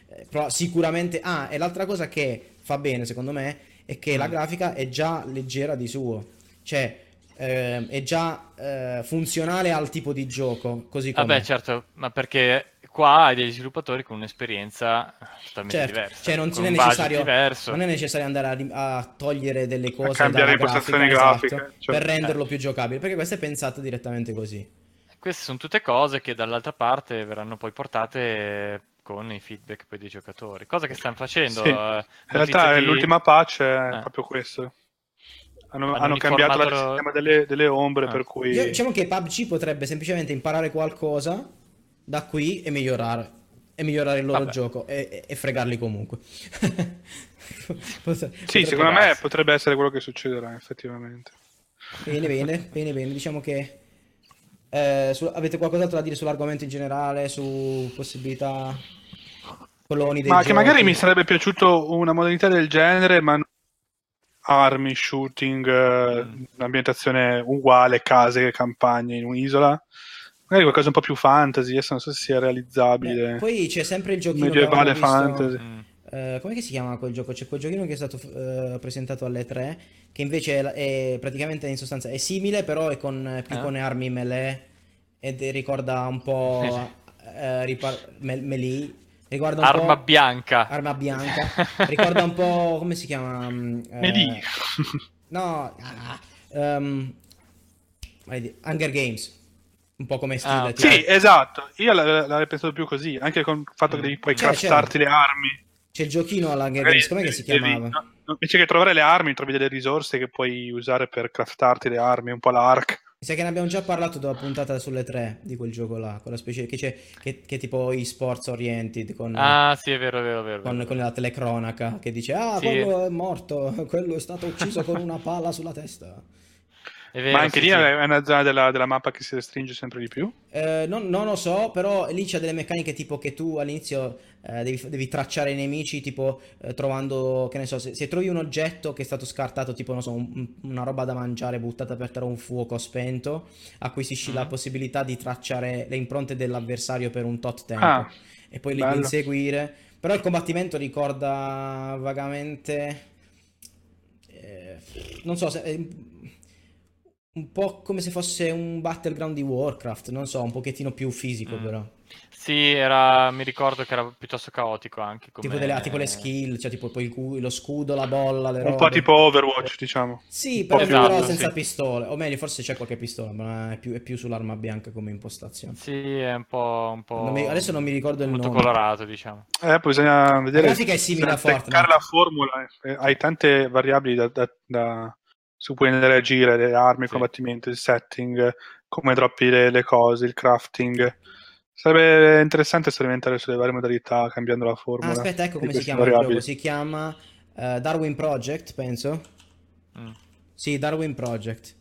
eh, però sicuramente... Ah, e l'altra cosa che fa bene secondo me è che mm. la grafica è già leggera di suo, cioè eh, è già eh, funzionale al tipo di gioco, così come... Vabbè certo, ma perché qua hai degli sviluppatori con un'esperienza totalmente certo, diversa. Cioè non, non, è non, è necessario, andare a, a togliere delle cose, a cambiare impostazioni grafiche, esatto, cioè. per renderlo eh. più giocabile, perché questo è pensato direttamente così. Queste sono tutte cose che dall'altra parte verranno poi portate con i feedback poi dei giocatori, cosa che stanno facendo. Sì. Eh, In realtà di... l'ultima patch è eh. proprio questo. Hanno, hanno cambiato il sistema delle, delle ombre, ah. per cui... Io, diciamo che PUBG potrebbe semplicemente imparare qualcosa da qui e migliorare. E migliorare il loro Vabbè. gioco e, e, fregarli comunque. Potre, sì, secondo me potrebbe essere quello che succederà effettivamente. Bene, bene, bene, bene. Diciamo che eh, su, avete qualcos'altro da dire sull'argomento in generale, su possibilità coloni dei Ma giochi? che magari mi sarebbe piaciuto una modalità del genere, ma armi, shooting, mm. ambientazione uguale, case, campagne in un'isola magari qualcosa un po' più fantasy, adesso non so se sia realizzabile. Beh, poi c'è sempre il giochino medievale fantasy. Mm. Uh, come si chiama quel gioco? C'è quel giochino che è stato uh, presentato alle 3 che invece è, è, praticamente in sostanza è simile però è con più ah. con armi melee ed ricorda un po' uh, ripar- me- melee un arma po'... bianca arma bianca ricorda un po' come si chiama um, melee no um, Hunger Games un po' come stile. Ah, sì, esatto. Io l'avrei pensato più così, anche con il fatto che devi poi cioè, craftarti le armi. C'è il giochino alla Games, com'è che si chiamava? no, invece che trovare le armi, trovi delle risorse che puoi usare per craftarti le armi, un po' l'arc. Mi sa che ne abbiamo già parlato della puntata sulle tre di quel gioco là, con la specie che c'è che, che tipo e-sports oriented con, Ah, sì, è vero, è vero, è vero. Con, con la telecronaca che dice "Ah, sì. quello è morto, quello è stato ucciso con una palla sulla testa". Vero, Ma anche sì, lì sì. è una zona della, della, mappa che si restringe sempre di più? Eh, non, non, lo so, però lì c'è delle meccaniche tipo che tu all'inizio eh, devi, devi, tracciare i nemici, tipo eh, trovando, che ne so, se, se, trovi un oggetto che è stato scartato, tipo, non so, un, una roba da mangiare buttata per terra un fuoco spento, acquisisci mm-hmm. la possibilità di tracciare le impronte dell'avversario per un tot tempo. Ah, e poi li puoi inseguire. Però il combattimento ricorda vagamente... Eh, non so se eh, un po' come se fosse un battleground di Warcraft, non so, un pochettino più fisico mm. però. Sì, era, mi ricordo che era piuttosto caotico anche. Come... Tipo, delle, tipo le skill, cioè tipo il, lo scudo, la bolla, le robe. Un po' tipo Overwatch, diciamo. Sì, però, esatto, però senza sì. pistole. O meglio, forse c'è qualche pistola, ma è più, è più sull'arma bianca come impostazione. Sì, è un po'... Un po'... Non mi, adesso non mi ricordo il molto nome. Molto colorato, diciamo. Eh, bisogna vedere... La grafica è simile a Fortnite. la formula, eh, hai tante variabili da, da, da su cui andare a agire, le armi, il sì. combattimento, il setting, come droppi le, le, cose, il crafting. Sarebbe interessante sperimentare sulle varie modalità cambiando la formula. Ah, aspetta, ecco come si chiama variabili. il gioco. Si chiama uh, Darwin Project, penso. Mm. Sì, Darwin Project.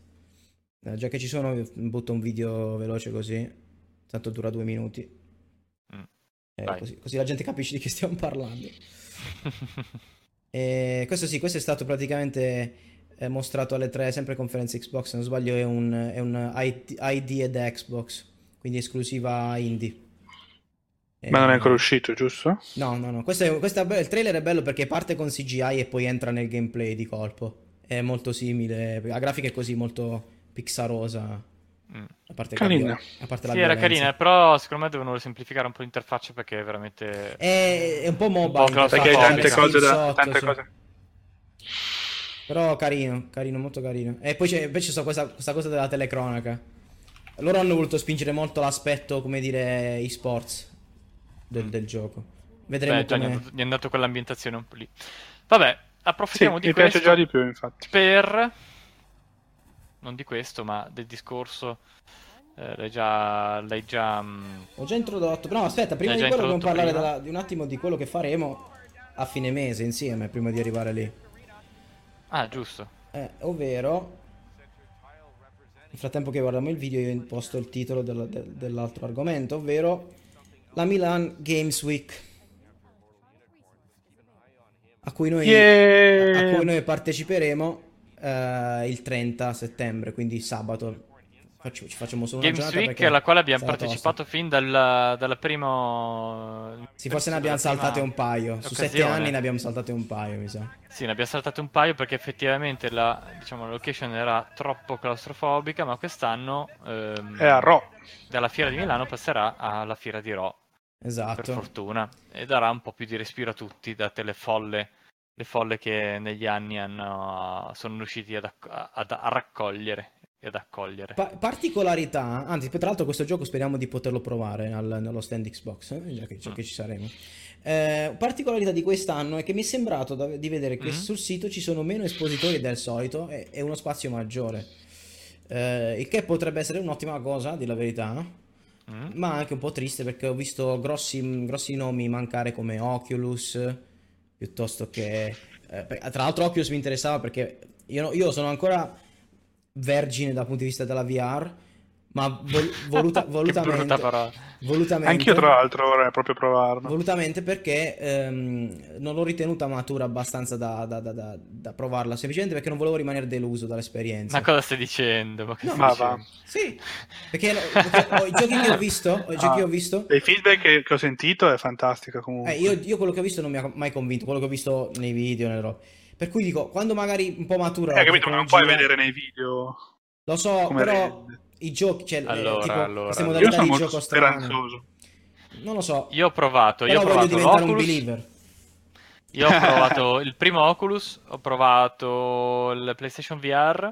Uh, già che ci sono, butto un video veloce così. Tanto dura due minuti. Mm. Eh, così, così, la gente capisce di che stiamo parlando. e questo sì, questo è stato praticamente mostrato alle tre, sempre conferenze Xbox, se non sbaglio è un, è un ID, ID ed Xbox, quindi esclusiva indie. Ma non è ancora uscito, giusto? No, no, no. Questo è, questo è, il trailer è bello perché parte con CGI e poi entra nel gameplay di colpo. È molto simile. La grafica è così molto pixarosa. Mm. A parte carina. A parte la sì, violenza. era carina, però secondo me devono semplificare un po' l'interfaccia perché è veramente... È, è un po' mobile. Un po perché hai tante cose da... Tante cose. Però carino, carino, molto carino. E poi c'è, invece c'è questa, questa cosa della telecronaca. Loro hanno voluto spingere molto l'aspetto, come dire, e-sports del, del gioco. Vedremo Beh, come... Gli è andato quell'ambientazione un po' lì. Vabbè, approfittiamo sì, di mi questo. Mi piace già di più, infatti. Per... Non di questo, ma del discorso... Eh, l'hai già... L'hai già... Mh... Mm, Ho già introdotto. No, aspetta, prima di quello dobbiamo parlare della, di un attimo di quello che faremo a fine mese insieme, prima di arrivare lì. Ah, giusto. Eh, ovvero... Nel frattempo che guardiamo il video io imposto il titolo del- del- dell'altro argomento, ovvero la Milan Games Week. A cui noi, Yeah! a cui noi parteciperemo eh, il 30 settembre, quindi sabato. Facci- ci facciamo solo una Games giornata Week perché alla quale abbiamo partecipato tosta. fin dalla, dalla prima... Sì, forse ne abbiamo saltate un paio. Su sette occasione. anni ne abbiamo saltate un paio, mi sa. Sì, ne abbiamo saltate un paio perché effettivamente la, diciamo, la location era troppo claustrofobica, ma quest'anno ehm, È a Ro. dalla fiera di Milano passerà alla fiera di Ro, per Esatto. fortuna, e darà un po' più di respiro a tutti, date le folle, le folle che negli anni hanno, sono riusciti ad, ad- a raccogliere e ad accogliere. Pa- particolarità, anzi, tra l'altro questo gioco speriamo di poterlo provare al- nello stand Xbox, eh, già che, Mm. che ci saremo. Eh, particolarità di quest'anno è che mi è sembrato da- di vedere che Mm. sul sito ci sono meno espositori del solito e, e uno spazio maggiore. Eh, il che potrebbe essere un'ottima cosa, di la verità, Mm? ma anche un po' triste perché ho visto grossi, grossi nomi mancare come Oculus, piuttosto che... eh, tra l'altro Oculus mi interessava perché io, io sono ancora vergine dal punto di vista della VR, ma vol- voluta- volutamente, volutamente, Anch'io, tra l'altro, vorrei proprio provarlo. volutamente perché ehm, non l'ho ritenuta matura abbastanza da, da- da- da- provarla, semplicemente perché non volevo rimanere deluso dall'esperienza. Ma cosa stai dicendo? Ma No, ma dicendo? va. Sì, perché, perché ho- i giochi che ho visto, i giochi Ah. che ho visto Dei feedback che, che ho sentito è fantastica comunque. Eh, io, io quello che ho visto non mi ha mai convinto, quello che ho visto nei video, nelle robe. Per cui dico, quando magari un po' matura Eh, la capito, ma non puoi vedere nei video Lo so, però rende. i giochi, cioè, eh, Allora, tipo, allora, queste. Io modalità di gioco strane. Non lo so, Io ho provato, io però ho voglio provato diventare un l'Oculus, believer. io ho provato il primo Oculus, ho provato il PlayStation VR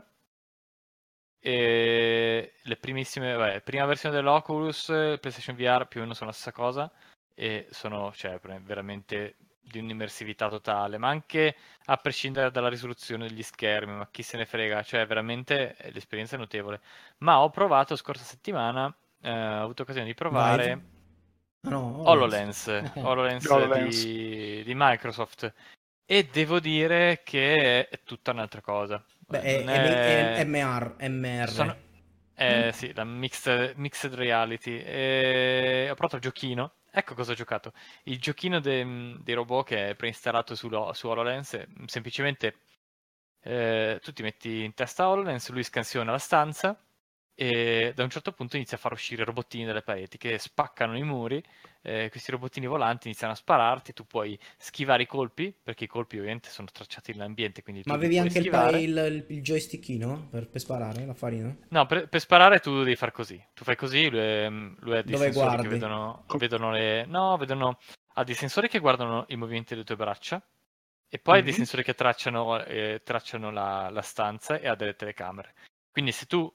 e le primissime, vabbè, prima versione dell'Oculus, PlayStation VR più o meno sono la stessa cosa e sono cioè, veramente di un'immersività totale, ma anche a prescindere dalla risoluzione degli schermi, ma chi se ne frega, cioè veramente eh, l'esperienza è notevole. Ma ho provato scorsa settimana, eh, ho avuto occasione di provare? Ah, no, HoloLens. HoloLens HoloLens. Di, di Microsoft e devo dire che è tutta un'altra cosa. Beh, è- è- è MR, MR. sono- eh, Mm. sì, la mixed, mixed reality. E ho provato il giochino. Ecco cosa ho giocato. Il giochino de- dei robot che è preinstallato su, su HoloLens. è Semplicemente eh, tu ti metti in testa HoloLens, lui scansiona la stanza e da un certo punto inizia a far uscire robottini dalle pareti che spaccano i muri. eh, questi robottini volanti iniziano a spararti. Tu puoi schivare i colpi perché i colpi ovviamente sono tracciati nell'ambiente. Quindi Ma avevi anche il, schivare. pa- il, il joystickino per, per sparare la farina? No, per, per sparare tu devi far così. Tu fai così, lui, è- lui ha dei Dove sensori guardi? che vedono, vedono le... No, vedono... Ha dei sensori che guardano i movimenti delle tue braccia e poi ha dei Mhm. sensori che tracciano, eh, tracciano la, la stanza e ha delle telecamere. Quindi se tu...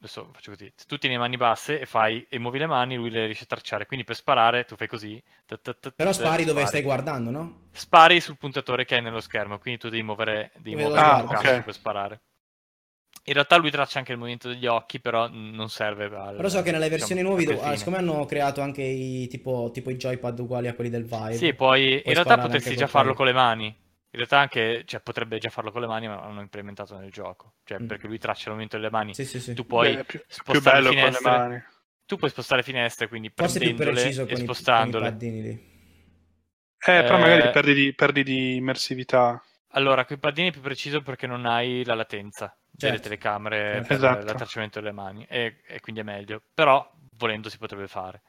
Adesso faccio così. Se tu tieni le mani basse e fai e muovi le mani, lui le riesce a tracciare. Quindi per sparare tu fai così. ta ta ta Però spari dove spari. stai guardando, no? Spari sul puntatore che hai nello schermo, quindi tu devi muovere, devi muovere lo il guardi. cazzo ok. per sparare. In realtà lui traccia anche il movimento degli occhi, però non serve al, Però so che nelle diciamo, versioni a nuove, ah, siccome hanno creato anche i tipo, tipo i joypad uguali a quelli del Vive. Sì, poi in realtà potresti già farlo con le mani. In realtà anche, cioè, potrebbe già farlo con le mani, ma l'hanno implementato nel gioco. Cioè, Mm. perché lui traccia il movimento delle mani. Sì, sì, sì. Tu puoi Beh, più, più spostare bello con le finestre. mani. Tu puoi spostare finestre, quindi Forse più prendendole preciso e con i, con i spostandole. paddini lì. Eh, però magari Eh, perdi di, perdi di immersività. Allora, con i paddini è più preciso perché non hai la latenza delle Certo. telecamere Certo. per Esatto. l'attracciamento delle mani e, e quindi è meglio. Però, volendo, si potrebbe fare.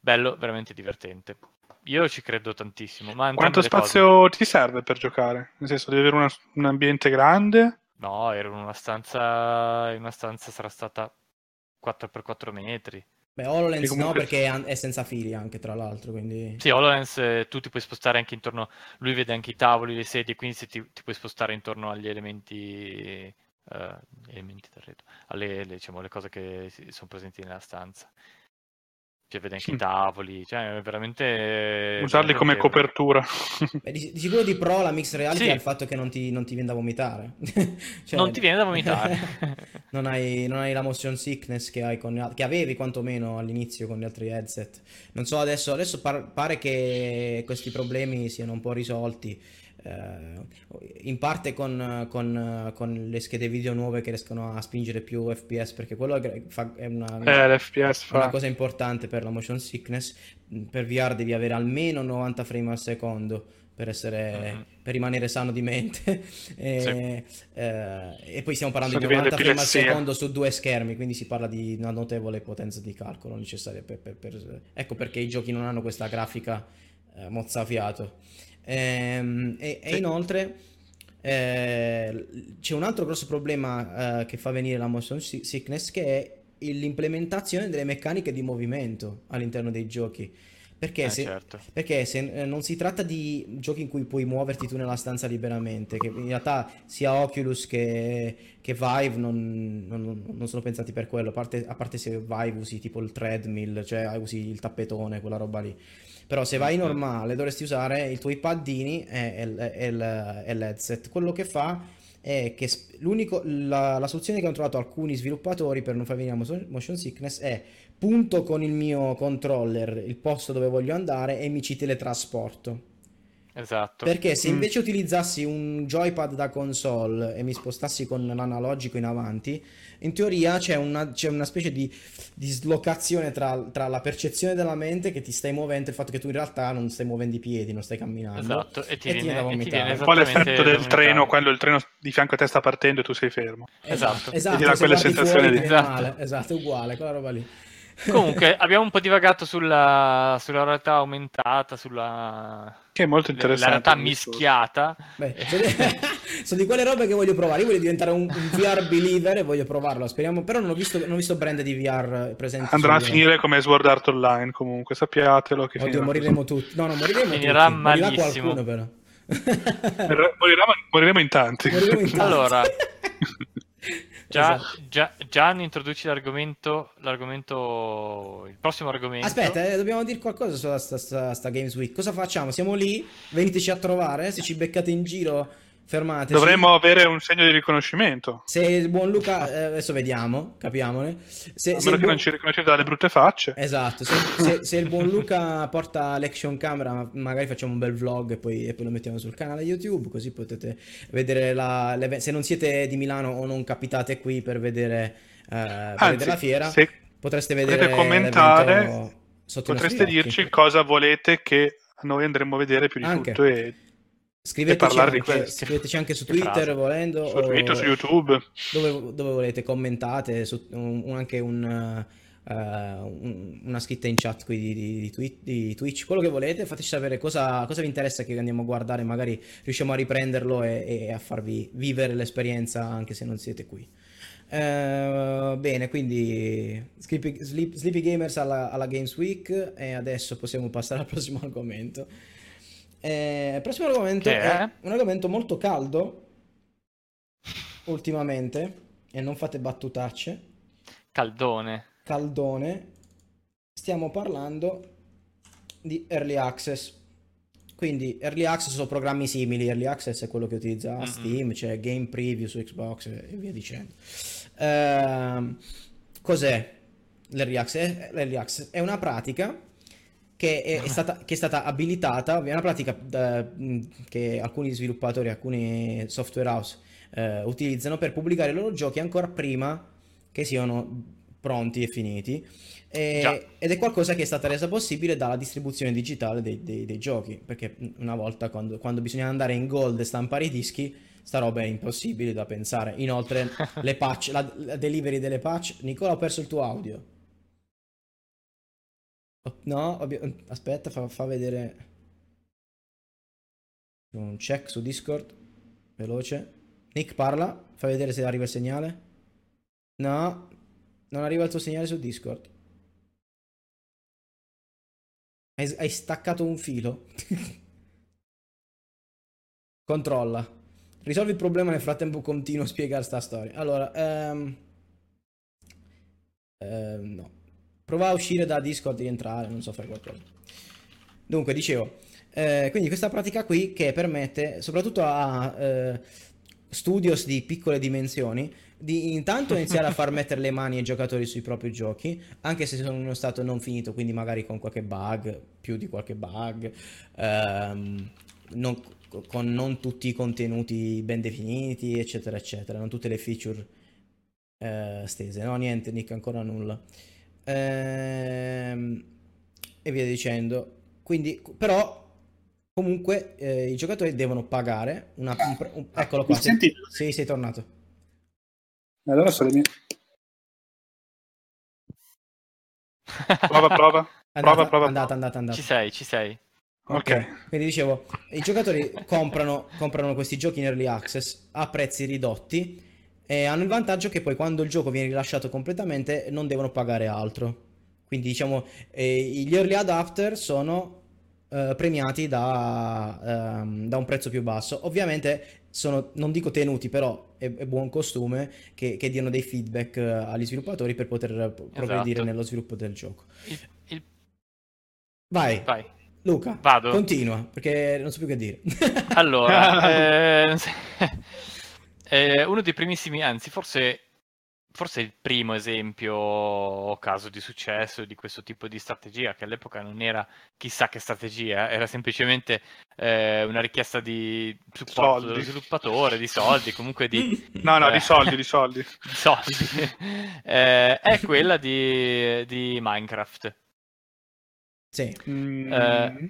Bello, veramente divertente. Io ci credo tantissimo. Ma Quanto le cose. spazio ti serve per giocare? Nel senso, devi avere una- un ambiente grande? No, ero in una stanza. In una stanza sarà stata 4x4 metri. Beh, HoloLens comunque- no, perché è, senza fili anche, tra l'altro, quindi... Sì, HoloLens eh, tu ti puoi spostare anche intorno. Lui vede anche i tavoli, le sedie, quindi se ti, ti puoi spostare intorno agli elementi. eh, elementi d'arredo, alle le, diciamo, le cose che sono presenti nella stanza. Cioè, vede anche Sì. i tavoli, cioè, è veramente. Usarli veramente come copertura. Beh, di, di sicuro di pro la mixed reality Sì. è il fatto che non ti, non ti viene da vomitare. Cioè, Non ti viene da vomitare. non, hai, non hai la motion sickness che, hai con, che avevi quantomeno all'inizio con gli altri headset. Non so, adesso, adesso par- pare che questi problemi siano un po' risolti. Eh, in parte con, con, con, le schede video nuove che riescono a spingere più FPS perché quello è, è una, eh, una, cosa importante per la motion sickness. Per VR devi avere almeno 90 frame al secondo per, essere, uh-huh. per rimanere sano di mente. E, sì. eh, e poi stiamo parlando di 90 frame al secondo su due schermi quindi si parla di una notevole potenza di calcolo necessaria per, per, per... ecco perché i giochi non hanno questa grafica eh, mozzafiato Ehm, e, sì. e, inoltre eh, c'è un altro grosso problema eh, che fa venire la motion sickness che è l'implementazione delle meccaniche di movimento all'interno dei giochi. Perché, eh, se, certo. perché se, eh, non si tratta di giochi in cui puoi muoverti tu nella stanza liberamente, che in realtà sia Oculus che, che Vive non, non, non, sono pensati per quello, a parte, a parte se Vive usi tipo il treadmill, cioè usi il tappetone, quella roba lì. Però se vai normale dovresti usare i tuoi paddini e, e, e, e l'headset. Quello che fa è che la, la, soluzione che hanno trovato alcuni sviluppatori per non far venire motion sickness è punto con il mio controller il posto dove voglio andare e mi ci teletrasporto. Esatto. Perché se mm. invece mm. utilizzassi un joypad da console e mi spostassi con l'analogico in avanti, in teoria c'è una, c'è una specie di dislocazione tra, tra, la percezione della mente che ti stai muovendo e il fatto che tu in realtà non stai muovendo i piedi, non stai camminando. Esatto, e ti, e viene, ti viene Un po' l'effetto del treno quando il treno di fianco a te sta partendo e tu sei fermo. Esatto, esatto. E ti dà quella sensazione di... Esatto. esatto, è uguale, quella roba lì. Comunque, abbiamo un po' divagato sulla, sulla realtà aumentata, sulla che è molto interessante. La realtà mischiata. Beh, sono di quelle robe che voglio provare. Io voglio diventare un, un VR believer e voglio provarlo. Speriamo, però non ho visto, non ho visto brand di VR presenti. Andrà a finire come Sword Art Online. Comunque, sappiatelo che Oddio, moriremo tutti. No, no, moriremo Finirà tutti. malissimo. Morirà qualcuno, però. moriremo, moriremo in tanti. Moriremo in tanti. Allora. Già, esatto. già, Gian, introduci l'argomento, l'argomento, il prossimo argomento. Aspetta, eh, dobbiamo dire qualcosa sulla sta, sta, sta Games Week. Cosa facciamo? Siamo lì, veniteci a trovare, se ci beccate in giro fermate. Dovremmo avere un segno di riconoscimento. Se il buon Luca, eh, adesso vediamo, capiamone. Se, A meno che buon... non ci riconoscete dalle brutte facce. Esatto, se, se, se, il buon Luca porta l'action camera, magari facciamo un bel vlog e poi, e poi, lo mettiamo sul canale YouTube, così potete vedere la, se non siete di Milano o non capitate qui per vedere, eh, per Anzi, vedere la fiera, potreste vedere potete commentare, potreste dirci cosa volete che noi andremo a vedere più di Anche. tutto e Scriveteci anche, scriveteci anche, su Twitter volendo. Su Twitter, su YouTube. Dove, dove volete, commentate, su, un, anche un, uh, un, una scritta in chat qui di, di, di, tweet, di, Twitch, quello che volete, fateci sapere cosa, cosa, vi interessa che andiamo a guardare, magari riusciamo a riprenderlo e, e a farvi vivere l'esperienza anche se non siete qui. Uh, bene, quindi Sleepy, Sleepy Gamers alla, alla Games Week e adesso possiamo passare al prossimo argomento. Eh, il prossimo argomento è? è un argomento molto caldo ultimamente e non fate battutacce. Caldone. Caldone. Stiamo parlando di Early Access. Quindi Early Access sono programmi simili, Early Access è quello che utilizza mm-hmm. Steam, c'è cioè Game Preview su Xbox e via dicendo. Uh, cos'è l'Early Access? L'Early Access è una pratica che è, è, stata, che è stata abilitata, è una pratica uh, che alcuni sviluppatori, alcuni software house uh, utilizzano per pubblicare i loro giochi ancora prima che siano pronti e finiti. E, ed è qualcosa che è stata resa possibile dalla distribuzione digitale dei, dei, dei giochi, perché una volta quando, quando bisognava andare in gold e stampare i dischi, sta roba è impossibile da pensare. Inoltre le patch, la, la delivery delle patch, Nicola ho perso il tuo audio. No, aspetta, fa, fa vedere un check su Discord. Veloce. Nick parla, fa vedere se arriva il segnale. No, non arriva il tuo segnale su Discord. Hai, hai staccato un filo. Controlla. Risolvi il problema nel frattempo continuo a spiegare sta storia. Allora, um, um, no. Prova a uscire da Discord e rientrare, non so fare qualcosa. Dunque, dicevo, eh, quindi questa pratica qui che permette soprattutto a eh, studios di piccole dimensioni di intanto iniziare a far mettere le mani ai giocatori sui propri giochi, anche se sono in uno stato non finito, quindi magari con qualche bug, più di qualche bug, ehm, non, con non tutti i contenuti ben definiti, eccetera, eccetera, non tutte le feature eh, stese. No, niente, Nick, ancora nulla. Ehm, e via dicendo. Quindi, però, comunque, eh, i giocatori devono pagare una... un- un- eccolo qua. Mi senti? Sì, sei tornato. Allora sono le mie... Prova, prova. Andata, Prova, prova, andata, andata, andata. Ci sei, ci sei. Ok. Quindi dicevo, i giocatori comprano, comprano questi giochi in early access a prezzi ridotti e hanno il vantaggio che poi quando il gioco viene rilasciato completamente non devono pagare altro. Quindi diciamo, eh, gli early adapter sono eh, premiati da, ehm, da un prezzo più basso. Ovviamente sono, non dico tenuti, però è, è buon costume che, che diano dei feedback eh, agli sviluppatori per poter eh, progredire Esatto. nello sviluppo del gioco. Il- il- Vai, Vai. Luca, Vado. continua, perché non so più che dire. Allora, eh, eh, uno dei primissimi, anzi, forse, forse il primo esempio o caso di successo di questo tipo di strategia, che all'epoca non era chissà che strategia, era semplicemente eh, una richiesta di supporto Soldi. dello sviluppatore, di soldi, comunque di, No, no, Eh. di soldi, di soldi. di soldi, eh, è quella di, di Minecraft. Sì, Mm, Eh,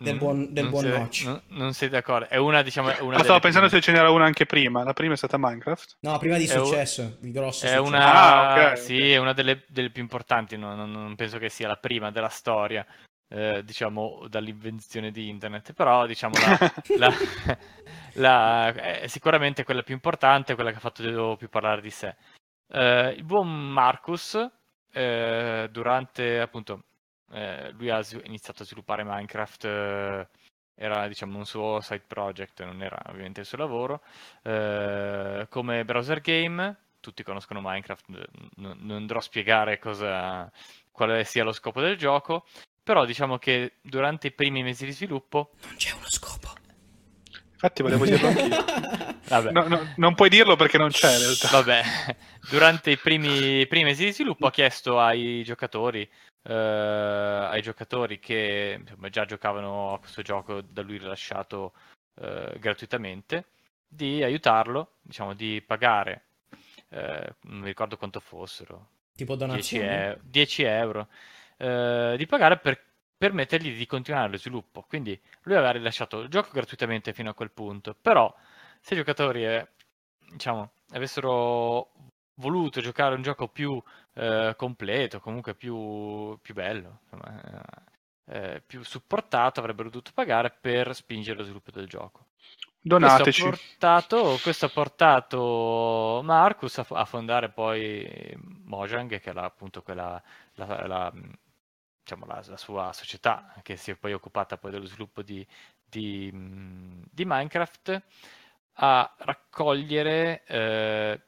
Del Mm, buon- del non buon siete- Notch. non, non siete d'accordo? È una, diciamo, è una Ma stavo pensando prime- se ce n'era una anche prima. La prima è stata Minecraft. no, prima di È un- successo, il grosso È successo. una, Ah, ok, sì, ok. è una delle, delle più importanti, no- non, non penso che sia la prima della storia, eh, diciamo, dall'invenzione di internet, però diciamo la, la- la- è sicuramente quella più importante, quella che ha fatto più parlare di sé. Eh, il buon Marcus, eh, durante appunto, eh, lui ha iniziato a sviluppare Minecraft, eh, era diciamo un suo side project, non era ovviamente il suo lavoro, eh, come browser game, tutti conoscono Minecraft, n- non non andrò a spiegare cosa, quale sia lo scopo del gioco, però diciamo che durante i primi mesi di sviluppo, Non c'è uno scopo. Infatti volevo dirlo anch'io. Vabbè, No, no, non puoi dirlo perché non c'è in realtà. Vabbè, durante i primi, primi mesi di sviluppo ha chiesto ai giocatori, eh, ai giocatori che insomma, già giocavano a questo gioco da lui rilasciato eh, gratuitamente, di aiutarlo, diciamo, di pagare, eh, non mi ricordo quanto fossero, tipo 10, donazioni. e- 10 euro, eh, di pagare per permettergli di continuare lo sviluppo. Quindi lui aveva rilasciato il gioco gratuitamente fino a quel punto, però se i giocatori eh, diciamo, avessero voluto giocare un gioco più eh, completo, comunque più, più bello, insomma, eh, eh, più supportato, avrebbero dovuto pagare per spingere lo sviluppo del gioco. Donateci. Questo ha portato, questo ha portato Marcus a, a fondare poi Mojang, che la- appunto quella, la, la- diciamo, la- la sua società che si è poi occupata poi dello sviluppo di, di, di Minecraft, a raccogliere eh,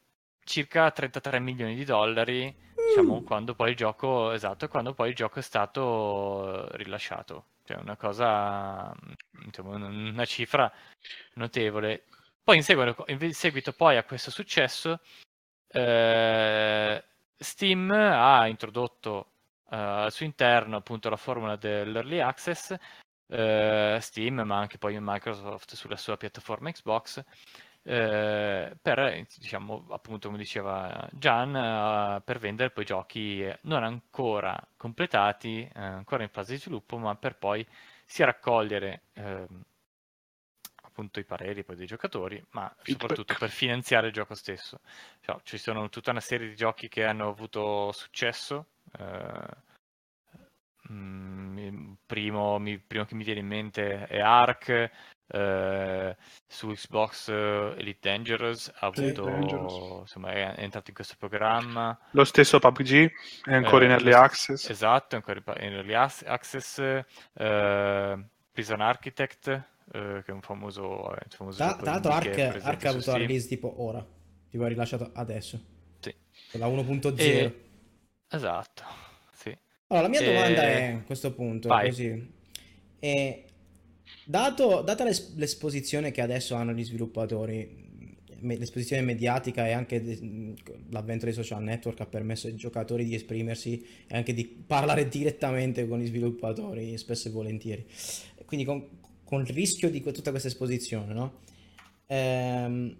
circa 33 milioni di dollari, diciamo, Mm. quando poi il gioco, esatto, quando poi il gioco è stato rilasciato. Cioè una cosa, un- una cifra notevole. Poi in seguito, in seguito poi a questo successo, eh, Steam ha introdotto eh, al suo interno appunto la formula dell'early access, eh, Steam, ma anche poi Microsoft sulla sua piattaforma Xbox, eh, per, diciamo, appunto come diceva Gian, eh, per vendere poi giochi non ancora completati, eh, ancora in fase di sviluppo, ma per poi sia raccogliere ehm, appunto i pareri poi dei giocatori, ma soprattutto per finanziare il gioco stesso. Cioè, ci sono tutta una serie di giochi che hanno avuto successo. eh, il primo, mi- primo che mi viene in mente è Ark. eh, su Xbox eh, Elite Dangerous ha Sì, avuto Dangerous. insomma è, è entrato in questo programma Lo stesso PUBG è ancora in Eh, early lo- access. Esatto, ancora in in early ac- access. eh, Prison Architect, eh, che è un famoso, un famoso Tra, l'altro è Ark, ha avuto la release tipo ora, tipo ha rilasciato adesso, Sì. la 1.0. E- Esatto. Allora, la mia E- domanda è a questo punto, così. E dato, data l'es- l'esposizione che adesso hanno gli sviluppatori, l'esposizione mediatica e anche de- l'avvento dei social network ha permesso ai giocatori di esprimersi e anche di parlare direttamente con gli sviluppatori, spesso e volentieri. Quindi con, con il rischio di tutta questa esposizione, no? Ehm,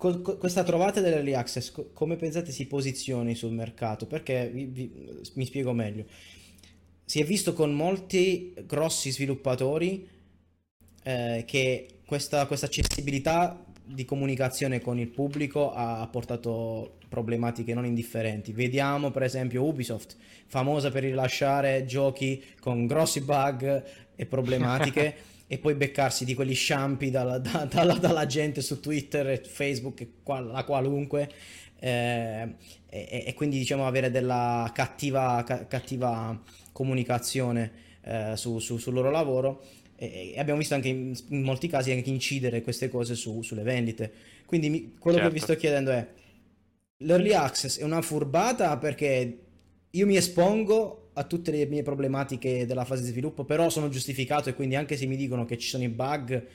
con questa trovata dell'early access, co- come pensate si posizioni sul mercato? Perché vi, vi, mi spiego meglio. Si è visto con molti grossi sviluppatori eh, che questa, questa accessibilità di comunicazione con il pubblico ha portato problematiche non indifferenti. Vediamo per esempio Ubisoft, famosa per rilasciare giochi con grossi bug e problematiche e poi beccarsi di quelli sciampi dalla, da, dalla, dalla gente su Twitter e Facebook e la qualunque eh, e, e, quindi diciamo avere della cattiva, ca, cattiva comunicazione eh, su, su, sul loro lavoro e abbiamo visto anche in, in, molti casi anche incidere queste cose su, sulle vendite. Quindi mi, quello certo. che vi certo. sto chiedendo è, l'early access è una furbata perché io mi espongo a tutte le mie problematiche della fase di sviluppo, però sono giustificato e quindi anche se mi dicono che ci sono i bug,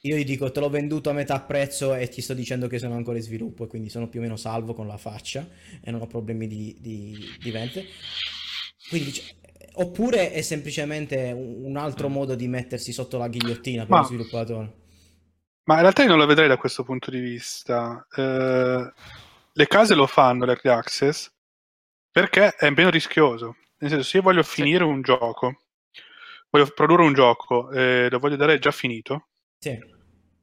io gli dico te l'ho venduto a metà prezzo e ti sto dicendo che sono ancora in sviluppo e quindi sono più o meno salvo con la faccia e non ho problemi di, di, di vendite. Quindi Oppure è semplicemente un altro modo di mettersi sotto la ghigliottina per Ma... lo sviluppatore? Ma in realtà io non la vedrei da questo punto di vista. Eh, le case lo fanno, l'early access, perché è meno rischioso. Nel senso, se io voglio finire sì. un gioco, voglio produrre un gioco e lo voglio dare già finito, sì.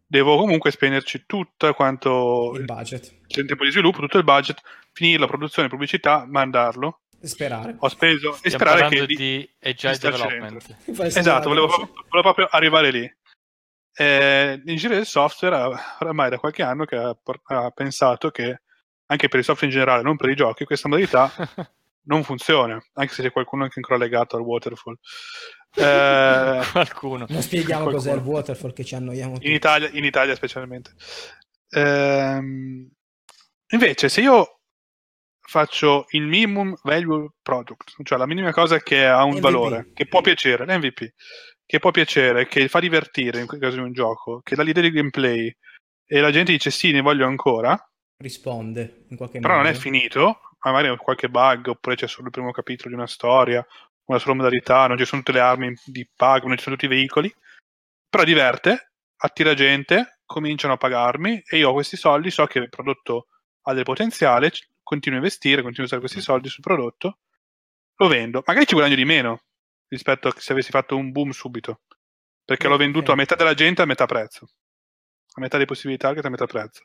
devo comunque spenderci tutto quanto il budget. Il tempo di sviluppo, tutto il budget, finire la produzione, pubblicità, mandarlo Sperare. Ho speso e sperare che di, di agile development. Esatto, volevo, volevo, proprio arrivare lì. Eh, l'ingegnere del software ormai da qualche anno che ha, ha, pensato che anche per il software in generale, non per i giochi, questa modalità non funziona, anche se c'è qualcuno anche ancora legato al waterfall. Eh, qualcuno. Non spieghiamo qualcuno. cos'è il waterfall che ci annoiamo. In Italia, in Italia specialmente. Eh, invece, se io faccio il minimum value product, cioè la minima cosa che ha un MVP. valore, che può piacere, l'MVP, che può piacere, che fa divertire in caso di un gioco, che dà l'idea di gameplay e la gente dice sì, ne voglio ancora. Risponde in qualche però modo. Però non è finito, magari qualche bug, oppure c'è solo il primo capitolo di una storia, una sola modalità, non ci sono tutte le armi di bug, non ci sono tutti i veicoli, però diverte, attira gente, cominciano a pagarmi e io ho questi soldi, so che il prodotto ha del potenziale, continuo a investire, continuo a usare questi soldi sul prodotto, lo vendo. Magari ci guadagno di meno rispetto a se avessi fatto un boom subito, perché l'ho venduto a metà della gente a metà prezzo, a metà delle possibilità che a metà prezzo.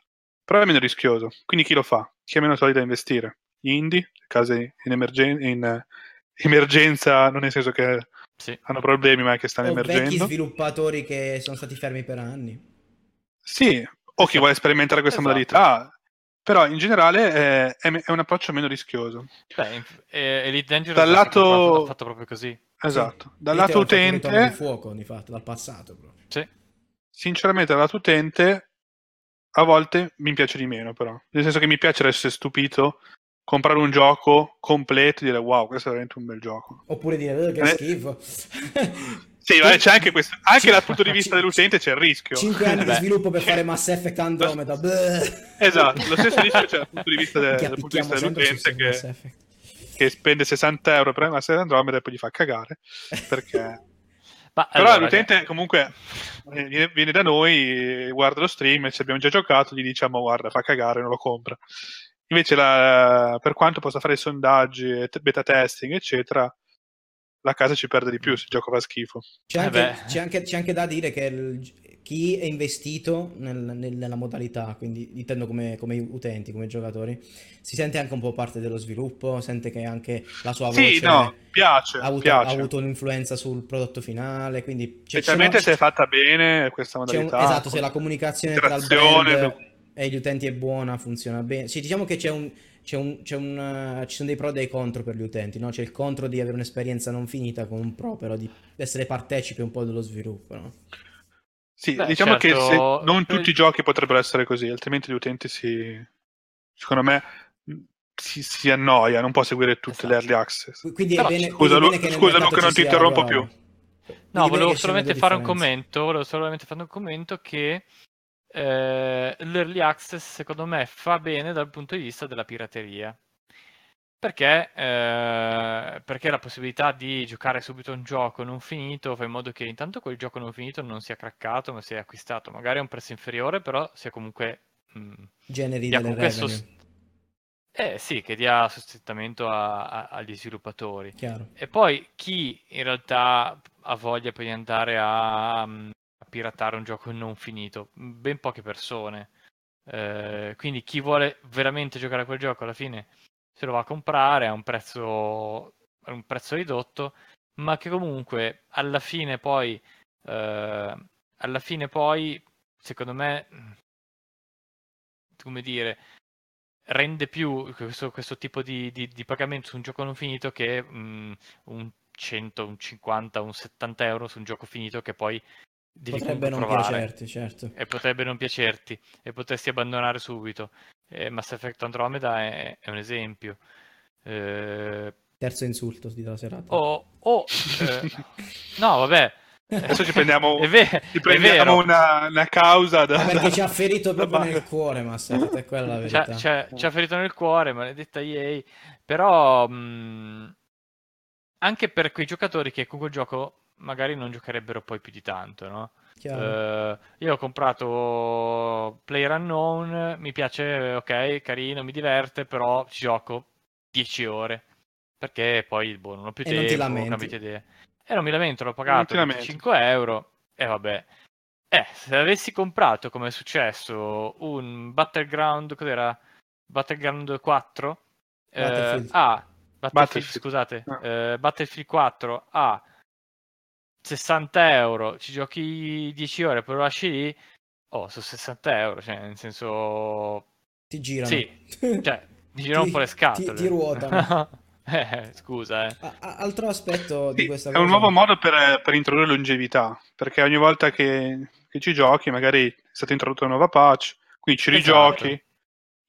Però è meno rischioso. Quindi chi lo fa? Chi ha meno soldi da investire? Gli indie, case in, emergen- in uh, emergenza, non nel senso che sì. hanno problemi, ma che stanno o emergendo. vecchi sviluppatori che sono stati fermi per anni. Sì, o chi vuole sperimentare questa esatto. modalità però in generale è, è, un approccio meno rischioso. Beh, Elite Dangerous dal lato... fatto proprio così. Esatto, sì. dal lato utente... di fuoco, di fatto, dal passato proprio. Sì. Sinceramente, dal lato utente a volte mi piace di meno però. Nel senso che mi piace essere stupito, comprare un gioco completo e dire wow, questo è veramente un bel gioco. Oppure dire che eh, schifo. Sì, ma c'è anche questo. Anche dal punto di vista dell'utente c'è il rischio. 5 anni di sviluppo per fare Mass Effect Andromeda. Esatto, lo stesso rischio c'è dal punto di vista, de- dal punto di vista dell'utente che, che, spende 60 euro per Mass Effect Andromeda e poi gli fa cagare. Perché... Ma, Però allora, l'utente comunque viene, viene, da noi, guarda lo stream e ci abbiamo già giocato, gli diciamo guarda fa cagare, non lo compra. Invece la, per quanto possa fare sondaggi, beta testing, eccetera, la casa ci perde di più se il gioco fa schifo. C'è anche, eh c'è anche, c'è anche da dire che il, chi è investito nel, nel, nella modalità, quindi intendo come, come, utenti, come giocatori, si sente anche un po' parte dello sviluppo, sente che anche la sua voce sì, no, piace, ha, avuto, piace. ha, avuto, un'influenza sul prodotto finale. Quindi Specialmente se è fatta bene questa modalità. Un, esatto, se la comunicazione tra il brand e gli utenti è buona, funziona bene. Sì, diciamo che c'è un c'è un, c'è un, uh, ci sono dei pro e dei contro per gli utenti, no? C'è il contro di avere un'esperienza non finita con un pro, però di essere partecipi un po' dello sviluppo, no? Sì, Beh, diciamo certo... che se, non tutti i giochi potrebbero essere così, altrimenti gli utenti si... secondo me si, si annoia, non può seguire tutte esatto. le early access. Quindi è bene, scusa, è bene che scusa che non ti interrompo più. No, volevo solamente fare un commento, volevo solamente fare un commento che eh, l'early access secondo me fa bene dal punto di vista della pirateria. Perché, eh, perché la possibilità di giocare subito un gioco non finito fa in modo che intanto quel gioco non finito non sia craccato, ma sia acquistato magari a un prezzo inferiore, però sia comunque... Mh, Generi delle revenue. Sost- eh sì, che dia sostentamento a, a, agli sviluppatori. Chiaro. E poi chi in realtà ha voglia poi di andare a, a piratare un gioco non finito? Ben poche persone. Eh, quindi chi vuole veramente giocare a quel gioco alla fine se lo va a comprare a un prezzo, a un prezzo ridotto, ma che comunque alla fine poi, eh, alla fine poi, secondo me, come dire, rende più questo, questo tipo di, di, di, pagamento su un gioco non finito che mh, un 100, un 50, un 70 euro su un gioco finito che poi devi potrebbe non provare. piacerti, certo. E potrebbe non piacerti e potresti abbandonare subito. Eh, Mass Effect Andromeda è, è un esempio. Eh... Terzo insulto della serata. Oh, oh eh... no, vabbè. Adesso ci prendiamo, è ver- ci prendiamo una, una, causa da, perché da, ci ha ferito proprio nel cuore Mass Effect, è quella la verità. Ci ha, ci ha ferito nel cuore, maledetta EA. Però mh, anche per quei giocatori che con quel gioco magari non giocherebbero poi più di tanto, no? Uh, io ho comprato Player Unknown, mi piace, ok, carino, mi diverte, però ci gioco 10 ore perché poi boh, non ho più e tempo, non cambiate idea. E non mi lamento, l'ho pagato 5 euro e vabbè. Eh, se avessi comprato, come è successo, un Battleground, cos'era? Battleground 4? Battlefield. Eh, ah, Battlefield, Battlefield. scusate, no. eh, Battlefield 4 a 60 euro, ci giochi 10 ore, poi lo lasci lì, oh, su 60 euro, cioè, nel senso... Ti girano. Sì, cioè, ti girano un po' le scatole. Ti, ti ruotano. eh, scusa, eh. A- altro aspetto di questa è cosa... È un nuovo modo per, per, introdurre longevità, perché ogni volta che, che, ci giochi, magari è stata introdotta una nuova patch, quindi ci rigiochi, esatto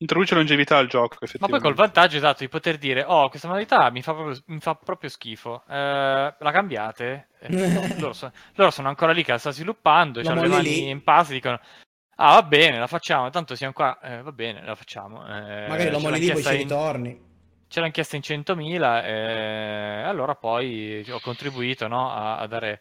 introduce longevità al gioco. Ma poi col vantaggio esatto di poter dire: Oh, questa modalità mi fa proprio, mi fa proprio schifo. Eh, la cambiate? Eh, loro, sono, loro, sono, ancora lì che la sta sviluppando. Hanno le mani lì. in pace dicono: Ah, va bene, la facciamo. Tanto siamo qua. Eh, va bene, la facciamo. Eh, Magari lo molli lì poi ci ritorni. Ce l'hanno chiesto in 100.000 e eh, allora poi ho contribuito no, a, a, dare,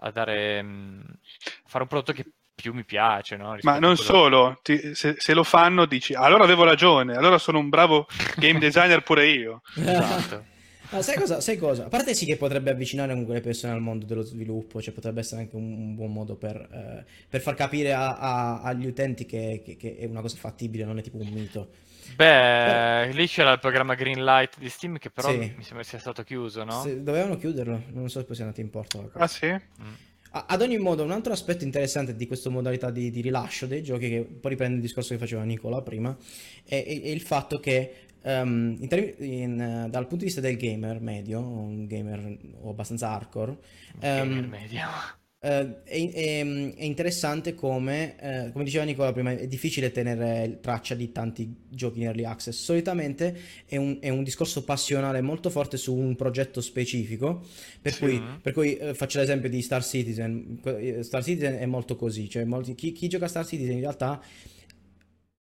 a dare mh, a fare un prodotto che più mi piace. No? Ma non solo, ti, se, se, lo fanno dici, allora avevo ragione, allora sono un bravo game designer pure io. esatto. Ah, sai, cosa, sai cosa? A parte sì che potrebbe avvicinare comunque le persone al mondo dello sviluppo, cioè potrebbe essere anche un, un buon modo per, eh, per far capire a, a, agli utenti che, che, che, è una cosa fattibile, non è tipo un mito. Beh, lì c'era il programma Greenlight di Steam che però sì. mi sembra sia stato chiuso, no? Sì, dovevano chiuderlo, non so se poi sia andato in porto. Ah sì? Mm. Ad ogni modo, un altro aspetto interessante di questa modalità di, di, rilascio dei giochi, che poi riprende il discorso che faceva Nicola prima, è, è, il fatto che um, in term- in, uh, dal punto di vista del gamer medio, un gamer abbastanza hardcore, um, gamer medio Uh, è, è, è, interessante come, uh, come diceva Nicola prima, è difficile tenere traccia di tanti giochi in early access. Solitamente è un, è un discorso passionale molto forte su un progetto specifico. Per sì. cui, per cui uh, faccio l'esempio di Star Citizen. Star Citizen è molto così. Cioè molti, chi, chi, gioca a Star Citizen in realtà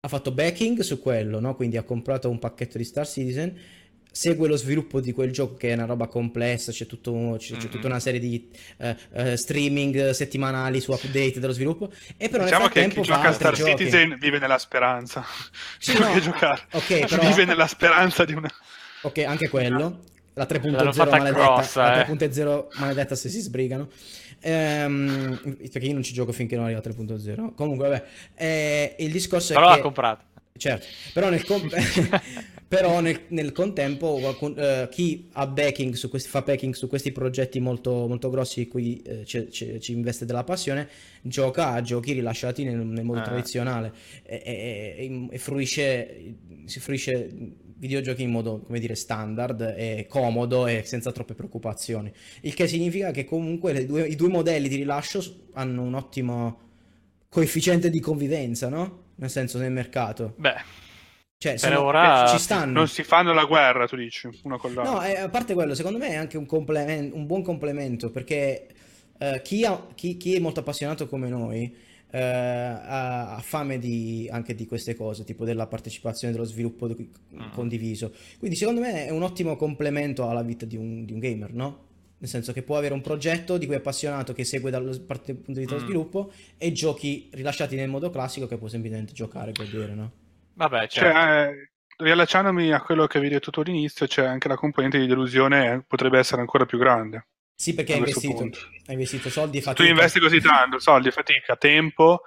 ha fatto backing su quello, no? quindi ha comprato un pacchetto di Star Citizen segue lo sviluppo di quel gioco che è una roba complessa, c'è, tutto, c'è, mm-hmm. c'è tutta una serie di uh, uh, streaming settimanali su update dello sviluppo e però diciamo nel che chi gioca a Star giochi. Citizen vive nella speranza sì, no. giocare okay, però... vive nella speranza di una ok anche quello la 3.0 maledetta, grossa, la 3.0 eh. maledetta se si sbrigano ehm, perché io non ci gioco finché non arriva a 3.0 comunque vabbè eh, il discorso però è l'ha che... comprato certo però nel, comp- però nel, nel contempo qualcun, uh, chi ha backing su questi, fa backing su questi progetti molto, molto grossi cui ci, ci, ci, investe della passione gioca a giochi rilasciati nel, nel modo ah. tradizionale e, e, e, fruisce si fruisce videogiochi in modo come dire standard e comodo e senza troppe preoccupazioni il che significa che comunque due, i due modelli di rilascio hanno un ottimo coefficiente di convivenza no? nel senso nel mercato beh cioè, per sono, ora ci stanno. Non si fanno la guerra, tu dici, uno con l'altro. No, eh, a parte quello, secondo me è anche un, complement- un buon complemento, perché uh, chi, ha, chi, chi, è molto appassionato come noi eh, ha, ha fame di, anche di queste cose, tipo della partecipazione, dello sviluppo di- Mm. condiviso. Quindi secondo me è un ottimo complemento alla vita di un, di un gamer, no? Nel senso che può avere un progetto di cui è appassionato, che segue dal punto di vista dello Mm. sviluppo, e giochi rilasciati nel modo classico che può semplicemente giocare e godere, no? Vabbè, Cioè, certo. eh, riallacciandomi a quello che avevi detto tu all'inizio, c'è anche la componente di delusione potrebbe essere ancora più grande. Sì, perché hai investito, hai investito soldi e Se tu fatica. investi così tanto, soldi, fatica, tempo,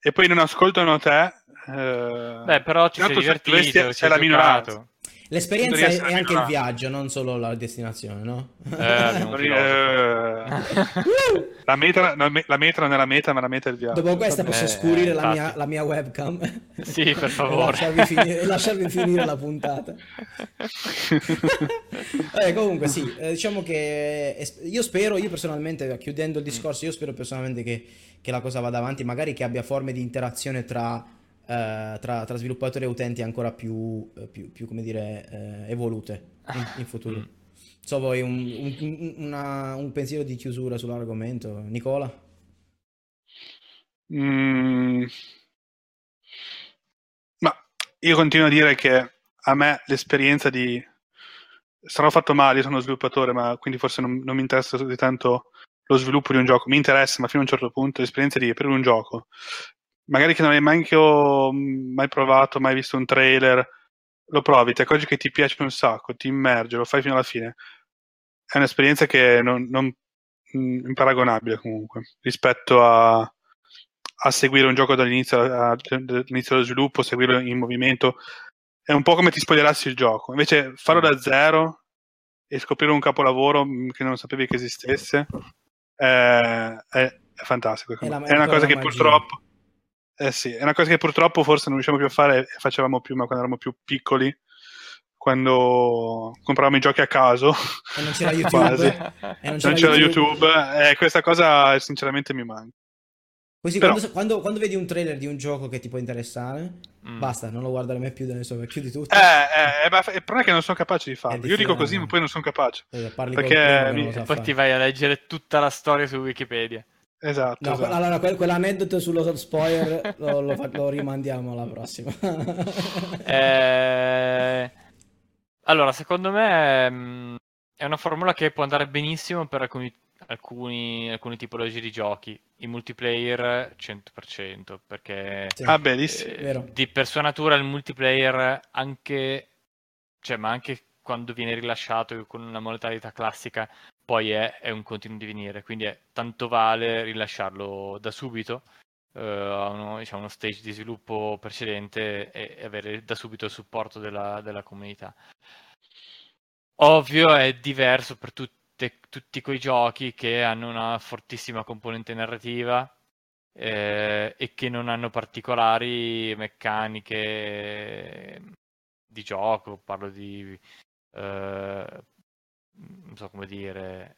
e poi non ascoltano te, eh, Beh, però sei tanto se divertito, ci hai sei la minoranza. L'esperienza è, è anche il viaggio, non solo la destinazione, no? Eh. Eh, la, meta, la me- la meta non è la meta, ma la meta è il viaggio. Dopo questa posso Eh, scurire la, mia, la mia webcam Sì, per e favore. lasciarvi finire, e lasciarvi finire la puntata. Eh, comunque sì, eh, diciamo che io spero, io personalmente, chiudendo il discorso, io spero personalmente che, che la cosa vada avanti, magari che abbia forme di interazione tra, tra, tra sviluppatori e utenti ancora più, eh, più, più, come dire, eh, evolute in, in futuro. Mm. So voi un, un- un- una- un pensiero di chiusura sull'argomento, Nicola? Mm. Ma io continuo a dire che a me l'esperienza di... Sarò fatto male, io sono sviluppatore, ma quindi forse non, non mi interessa così tanto lo sviluppo di un gioco. Mi interessa, ma fino a un certo punto l'esperienza di aprire un gioco, magari che non hai mai, mai provato, mai visto un trailer, lo provi, ti accorgi che ti piace un sacco, ti immerge, lo fai fino alla fine. È un'esperienza che non, non mh, imparagonabile comunque rispetto a, a seguire un gioco dall'inizio, a- dall'inizio dello sviluppo, seguirlo in movimento. È un po' come ti spoilerassi il gioco. Invece farlo da zero e scoprire un capolavoro mh, che non sapevi che esistesse eh, è, è fantastico. È è una è cosa che magia. purtroppo eh sì, è una cosa che purtroppo forse non riusciamo più a fare e facevamo più, ma quando eravamo più piccoli, quando compravamo i giochi a caso, E non c'era quasi. YouTube. E non non c'era YouTube, eh, questa cosa sinceramente mi manca. Così Però- quando, quando- quando vedi un trailer di un gioco che ti può interessare, Mm. basta, non lo guardare mai più adesso, chiudi tutto. Eh, eh, ma il problema è che non sono capace di farlo. Io dico così, ma poi non sono capace. Eh, Parli perché mi- poi fare. ti vai a leggere tutta la storia su Wikipedia. Esatto. No, esatto. allora quel- quell'aneddoto sullo spoiler lo, lo fa- lo rimandiamo alla prossima. Eh, Allora, secondo me mm, è una formula che può andare benissimo per alcuni, alcuni, alcune tipologie di giochi. In multiplayer 100%, perché Sì. Ah, beh, eh, vero. di per sua natura il multiplayer anche, cioè, ma anche quando viene rilasciato con una modalità classica, poi è, è un continuo divenire, quindi è, tanto vale rilasciarlo da subito eh, a uno, diciamo, uno stage di sviluppo precedente e, e avere da subito il supporto della, della comunità. Ovvio è diverso per tutte- tutti quei giochi che hanno una fortissima componente narrativa eh, e che non hanno particolari meccaniche di gioco, parlo di eh, non so come dire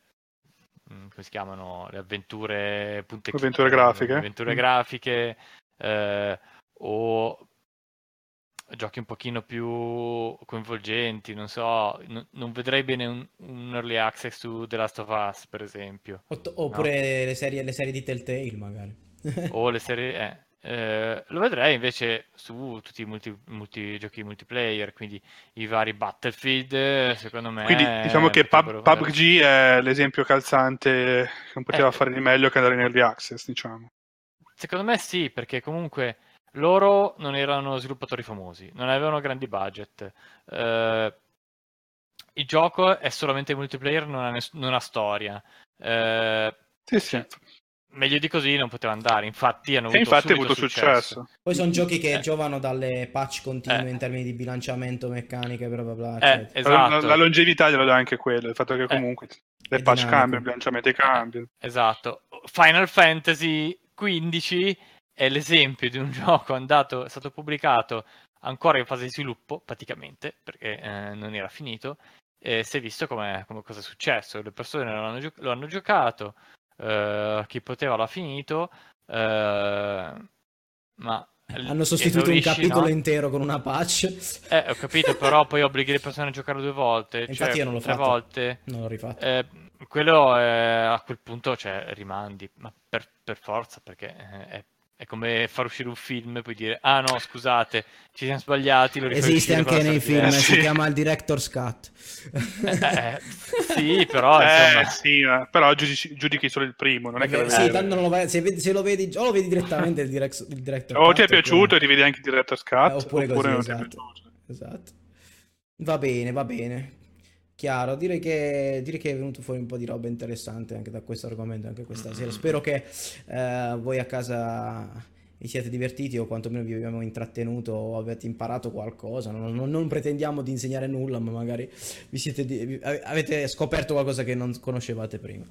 mm, come si chiamano le avventure punto e Avventure grafiche? avventure Mm. grafiche eh, o giochi un pochino più coinvolgenti non so n- non vedrei bene un, un early access su The Last of Us per esempio Ot- Oppure le, serie, le serie di Telltale, magari. o le serie eh, eh, lo vedrei invece su tutti i multi, multi- giochi multiplayer quindi i vari Battlefield eh, secondo me Quindi diciamo che Pub- PUBG è l'esempio calzante che non poteva Eh. fare di meglio che andare in early access, diciamo. Secondo me sì, perché comunque loro non erano sviluppatori famosi, non avevano grandi budget. Eh, il gioco è solamente multiplayer, non ha, ness- non ha storia. Eh, Sì, sì. Meglio di così non poteva andare, infatti hanno E avuto infatti avuto successo. Poi sono giochi che Eh. giovano dalle patch continue Eh. in termini di bilanciamento, meccaniche, bla bla bla, Eh, esatto. La, la longevità glielo dà anche quello, il fatto che comunque le È patch dinamico. cambiano, il bilanciamento cambiano. Esatto. Final Fantasy XV è l'esempio di un gioco andato, è stato pubblicato ancora in fase di sviluppo, praticamente, perché eh, non era finito, e si è visto come, come cosa è successo. Le persone lo hanno, gio- lo hanno giocato, eh, chi poteva l'ha finito, eh, ma... Hanno sostituito un capitolo no? intero con una patch. Eh, ho capito, però poi obblighi le persone a giocare due volte, Infatti cioè io non l'ho tre fatto. volte. Non l'ho rifatto. Eh, quello eh, a quel punto cioè, rimandi, ma per, per forza, perché eh, è È come far uscire un film e poi dire, ah no, scusate, ci siamo sbagliati. Lo Esiste anche nei film, Eh, si sì. chiama il director's cut. Eh, sì, però Eh, sì, ma- però giudici, giudichi solo il primo, non è che Eh, lo sì, vedi. tanto non lo vai- se, vedi- se lo vedi, o lo vedi direttamente il, direct, il director O cut, ti è piaciuto e ti vedi anche il director's cut, Eh, oppure oppure, così, non ti è esatto. piaciuto. Esatto. Va bene, va bene. Chiaro, direi che, direi che è venuto fuori un po' di roba interessante anche da questo argomento, anche questa sera. Spero che eh, voi a casa vi siete divertiti o quantomeno vi abbiamo intrattenuto o avete imparato qualcosa. Non, non- non pretendiamo di insegnare nulla, ma magari vi siete vi- ave- avete scoperto qualcosa che non conoscevate prima.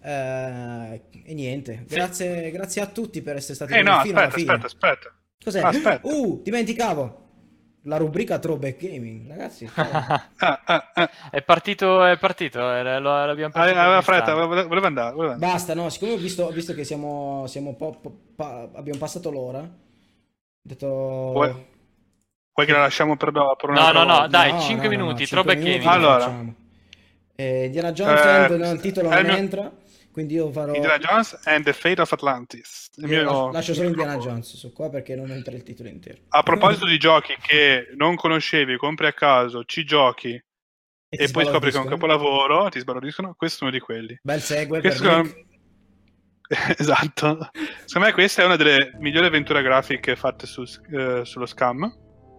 Eh, e niente, grazie, grazie a tutti per essere stati Eh no, fino alla aspetta, fine. aspetta, aspetta. Cos'è? Aspetta. Uh, dimenticavo. La rubrica Throwback Gaming, ragazzi. Ah, ah, ah. È partito, è partito, lo- l'abbiamo partito Aveva fretta, voleva andare. voleva andare. Basta, no, siccome ho visto, visto che siamo, siamo un po', po- pa- abbiamo passato l'ora, ho detto... Vuoi- Vuoi che la lasciamo per, per No, un'altra no, no, volta? dai, No, 5 no, no, minuti, no, throwback gaming. lo Allora. Eh, Indiana Jones Eh, il titolo non entra, quindi io farò... Indiana Jones and the Fate of Atlantis. Il io mio- lascio, lascio solo Indiana Jones su qua perché non entra il titolo intero. A proposito di giochi che non conoscevi, compri a caso, ci giochi e, ti poi scopri che è un capolavoro, ti sbalordiscono, questo è uno di quelli. Bel segue Questo esatto. Secondo me questa è una delle migliori avventure grafiche fatte su- eh, sullo Scam,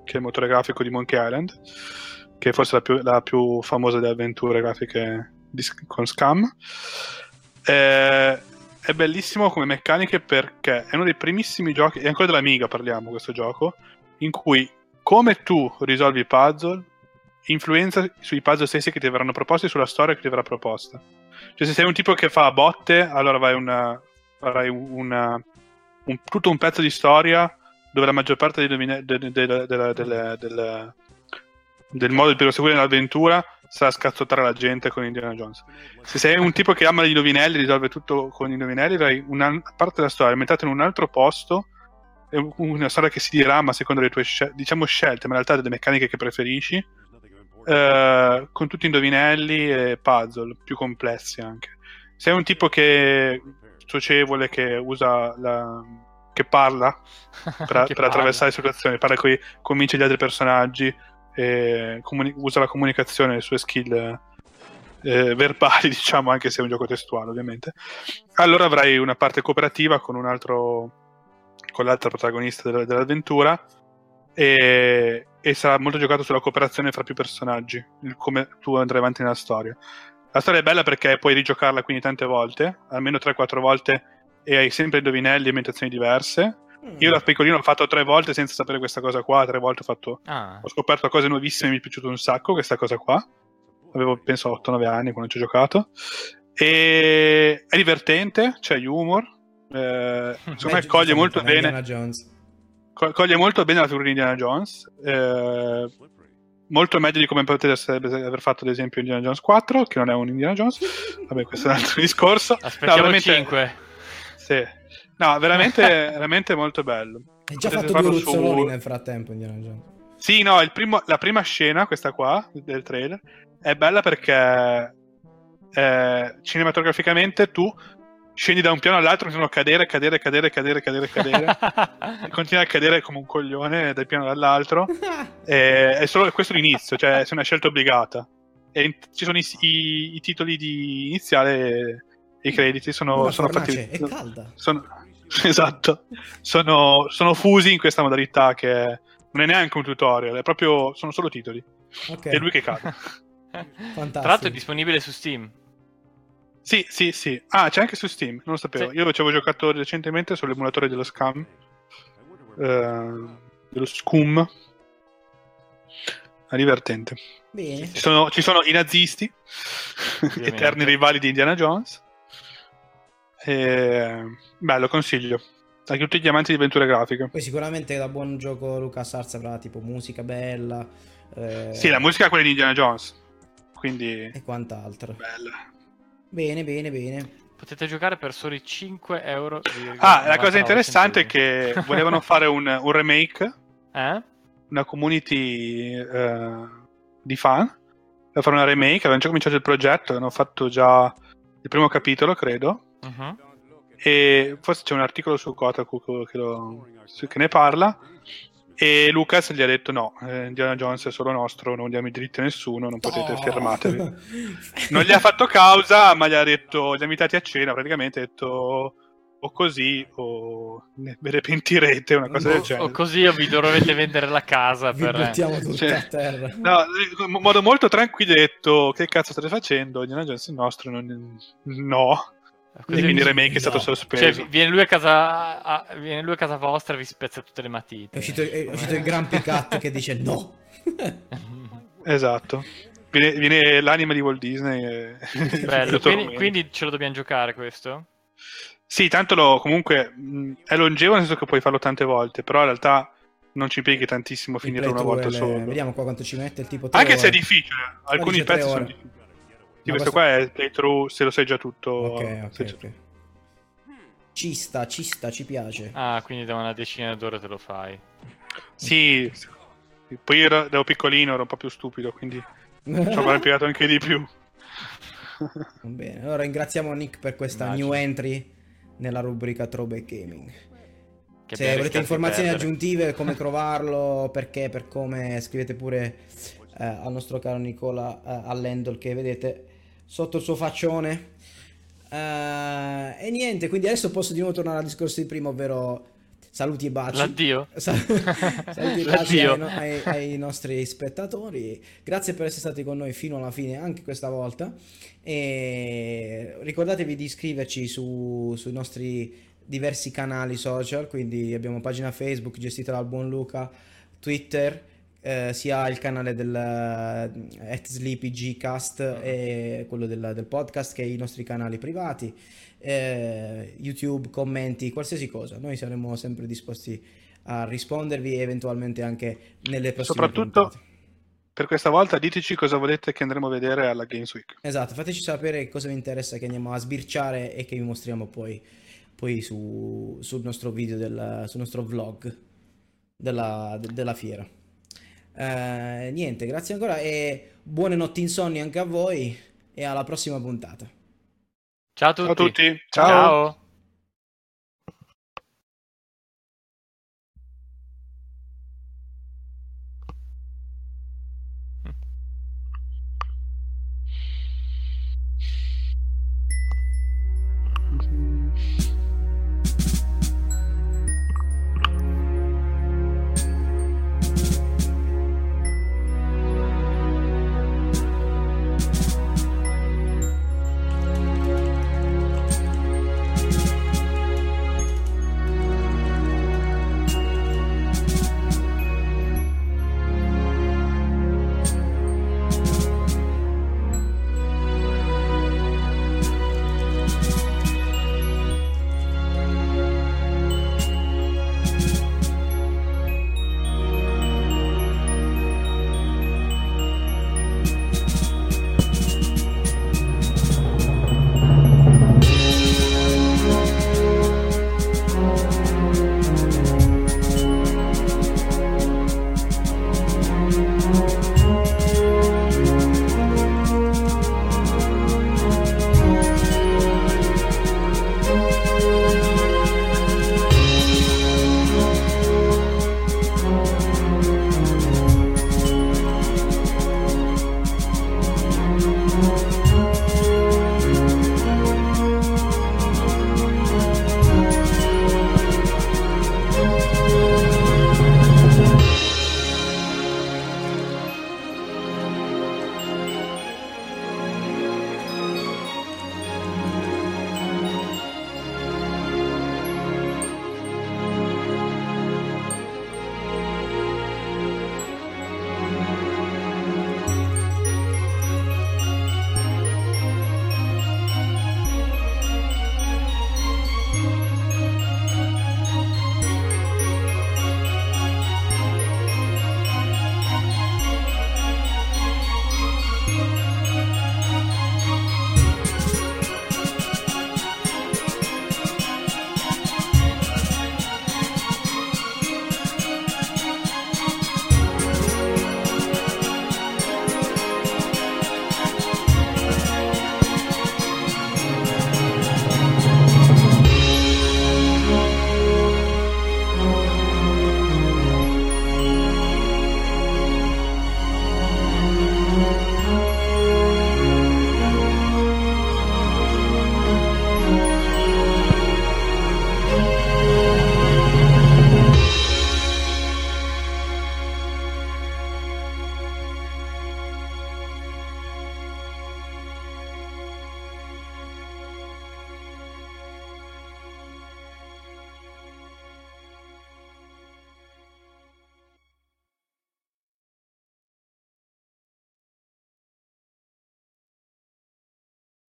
che è il motore grafico di Monkey Island, che è forse la più, la più famosa delle avventure grafiche di con Scam. Eh, è bellissimo come meccaniche perché è uno dei primissimi giochi, e ancora dell'Amiga parliamo questo gioco, in cui come tu risolvi i puzzle influenza sui puzzle stessi che ti verranno proposti e sulla storia che ti verrà proposta. Cioè, se sei un tipo che fa botte, allora vai una, farai una- un- tutto un pezzo di storia dove la maggior parte dei domine- de- de- de- de- del- del- del modo per proseguire l'avventura sarà scazzottare la gente con Indiana Jones. Se sei un tipo che ama gli indovinelli, risolve tutto con gli indovinelli, avrai una parte della storia ambientata in un altro posto, è un- una storia che si dirama secondo le tue scel- diciamo scelte, ma in realtà delle meccaniche che preferisci, eh, con tutti indovinelli e puzzle più complessi anche. Sei un tipo che socievole, che usa la... che parla per, Che per palle. attraversare le situazioni, parla coi, convince gli altri personaggi, e comuni- usa la comunicazione, le sue skill eh, verbali, diciamo, anche se è un gioco testuale, ovviamente. Allora avrai una parte cooperativa con un altro con l'altra protagonista della- dell'avventura e, e sarà molto giocato sulla cooperazione fra più personaggi, il come tu andrai avanti nella storia. La storia è bella perché puoi rigiocarla quindi tante volte, almeno 3-4 volte, e hai sempre indovinelli e ambientazioni diverse. Mm. Io da piccolino l'ho fatto tre volte senza sapere questa cosa qua, tre volte ho, fatto, Ah, ho scoperto cose nuovissime, mi è piaciuto un sacco questa cosa qua. Avevo penso 8-9 anni quando ci ho giocato. E è divertente, c'è humor. Eh, secondo me coglie molto bene co- coglie molto bene la figura di Indiana Jones. eh, molto meglio di come potesse aver fatto ad esempio Indiana Jones 4, che non è un Indiana Jones. Vabbè, questo è un altro discorso. aspettiamo No, veramente- 5. Sì. No, veramente, veramente molto bello. Hai già Potete fatto due farlo su- ruzzoloni nel frattempo, Indiana Jones. Sì, no, il primo- la prima scena, questa qua, del trailer, è bella perché eh, cinematograficamente tu scendi da un piano all'altro, continuano a cadere, cadere, cadere, cadere, cadere, cadere. e continui a cadere come un coglione dal piano all'altro. E è solo questo l'inizio, cioè è una scelta obbligata. E in- ci sono i, i- i titoli di iniziale e i crediti sono, sono fatti. è calda. sono- esatto, sono, sono fusi in questa modalità che non è neanche un tutorial, è proprio, sono solo titoli. Ok, È lui che cade. fantastico. Tra l'altro è disponibile su Steam. Sì, sì, sì. Ah, c'è anche su Steam, non lo sapevo. Sì. Io ci avevo giocato recentemente sull'emulatore dello Scam. eh, dello Scum. È divertente. Bene. Ci sono, ci sono i nazisti, Ovviamente. eterni rivali di Indiana Jones. E... Bello, consiglio. A tutti gli amanti di avventure grafiche. Poi sicuramente da buon gioco Lucas Arts avrà tipo musica bella eh, Sì, la musica è quella di Indiana Jones. Quindi, e quant'altro. bella. Bene, bene, bene. Potete giocare per soli 5 euro. Ah, la cosa interessante è che volevano fare un, un remake Eh? una community eh, di fan per fare una remake. Avevano già cominciato il progetto, hanno fatto già il primo capitolo, credo. Mhm. e forse c'è un articolo su Kotaku che, lo, che ne parla e Lucas gli ha detto no, eh, Indiana Jones è solo nostro, non diamo i diritti a nessuno, non potete, oh. fermatevi. non gli ha fatto causa, ma gli ha detto, gli ha invitati a cena, praticamente ha detto o così o ve ne pentirete, una cosa o, del genere. O così o vi dovete vendere la casa vi per... buttiamo tutto cioè, a terra. No, in modo molto tranquilletto, che cazzo state facendo? Indiana Jones è nostro, non... no. Così quindi il remake no. è stato sospeso. Cioè, viene lui, a casa, a, viene lui a casa vostra e vi spezza tutte le matite. È uscito, è uscito il Gran Picat che dice no. esatto. Viene, viene, l'anima di Walt Disney. E... Bello, quindi, quindi, ce lo dobbiamo giocare questo? Sì, tanto lo, comunque mh, è longevo nel senso che puoi farlo tante volte, però in realtà non ci impieghi tantissimo a finirlo una volta le... solo. Vediamo qua quanto ci mette il tipo. Anche ore. se è difficile, alcuni pezzi sono difficili. Sì, questo, questo qua è playthrough se lo sai già tutto. Ok, ok, ok. Ci sta, ci sta, ci piace. Ah, quindi da una decina d'ore te lo fai. Sì, poi ero, ero piccolino, ero un po' più stupido, quindi ci avrei impiegato anche di più. Va bene, allora ringraziamo Nick per questa Immagino. new entry nella rubrica Throwback Gaming. Che Se volete informazioni aggiuntive, come trovarlo, perché, per come, scrivete pure eh, al nostro caro Nicola eh, all'handle che vedete sotto il suo faccione. Uh, e niente, quindi adesso posso di nuovo tornare al discorso di prima, ovvero saluti e baci. L'addio. saluti e baci ai, ai, ai, nostri spettatori. Grazie per essere stati con noi fino alla fine anche questa volta. E ricordatevi di iscriverci su, sui nostri diversi canali social, quindi abbiamo pagina Facebook gestita dal buon Luca, Twitter, eh, sia il canale del uh, SleepyGcast e quello del, del, podcast che i nostri canali privati, eh, YouTube, commenti, qualsiasi cosa. Noi saremo sempre disposti a rispondervi e eventualmente anche nelle prossime Soprattutto... puntate per questa volta diteci cosa volete che andremo a vedere alla Games Week. Esatto, fateci sapere cosa vi interessa che andiamo a sbirciare e che vi mostriamo poi, poi su, sul nostro video, del, sul nostro vlog della, della fiera. Eh, niente, grazie ancora e buone notti insonni anche a voi e alla prossima puntata. Ciao a tutti. Ciao a tutti. Ciao. Ciao.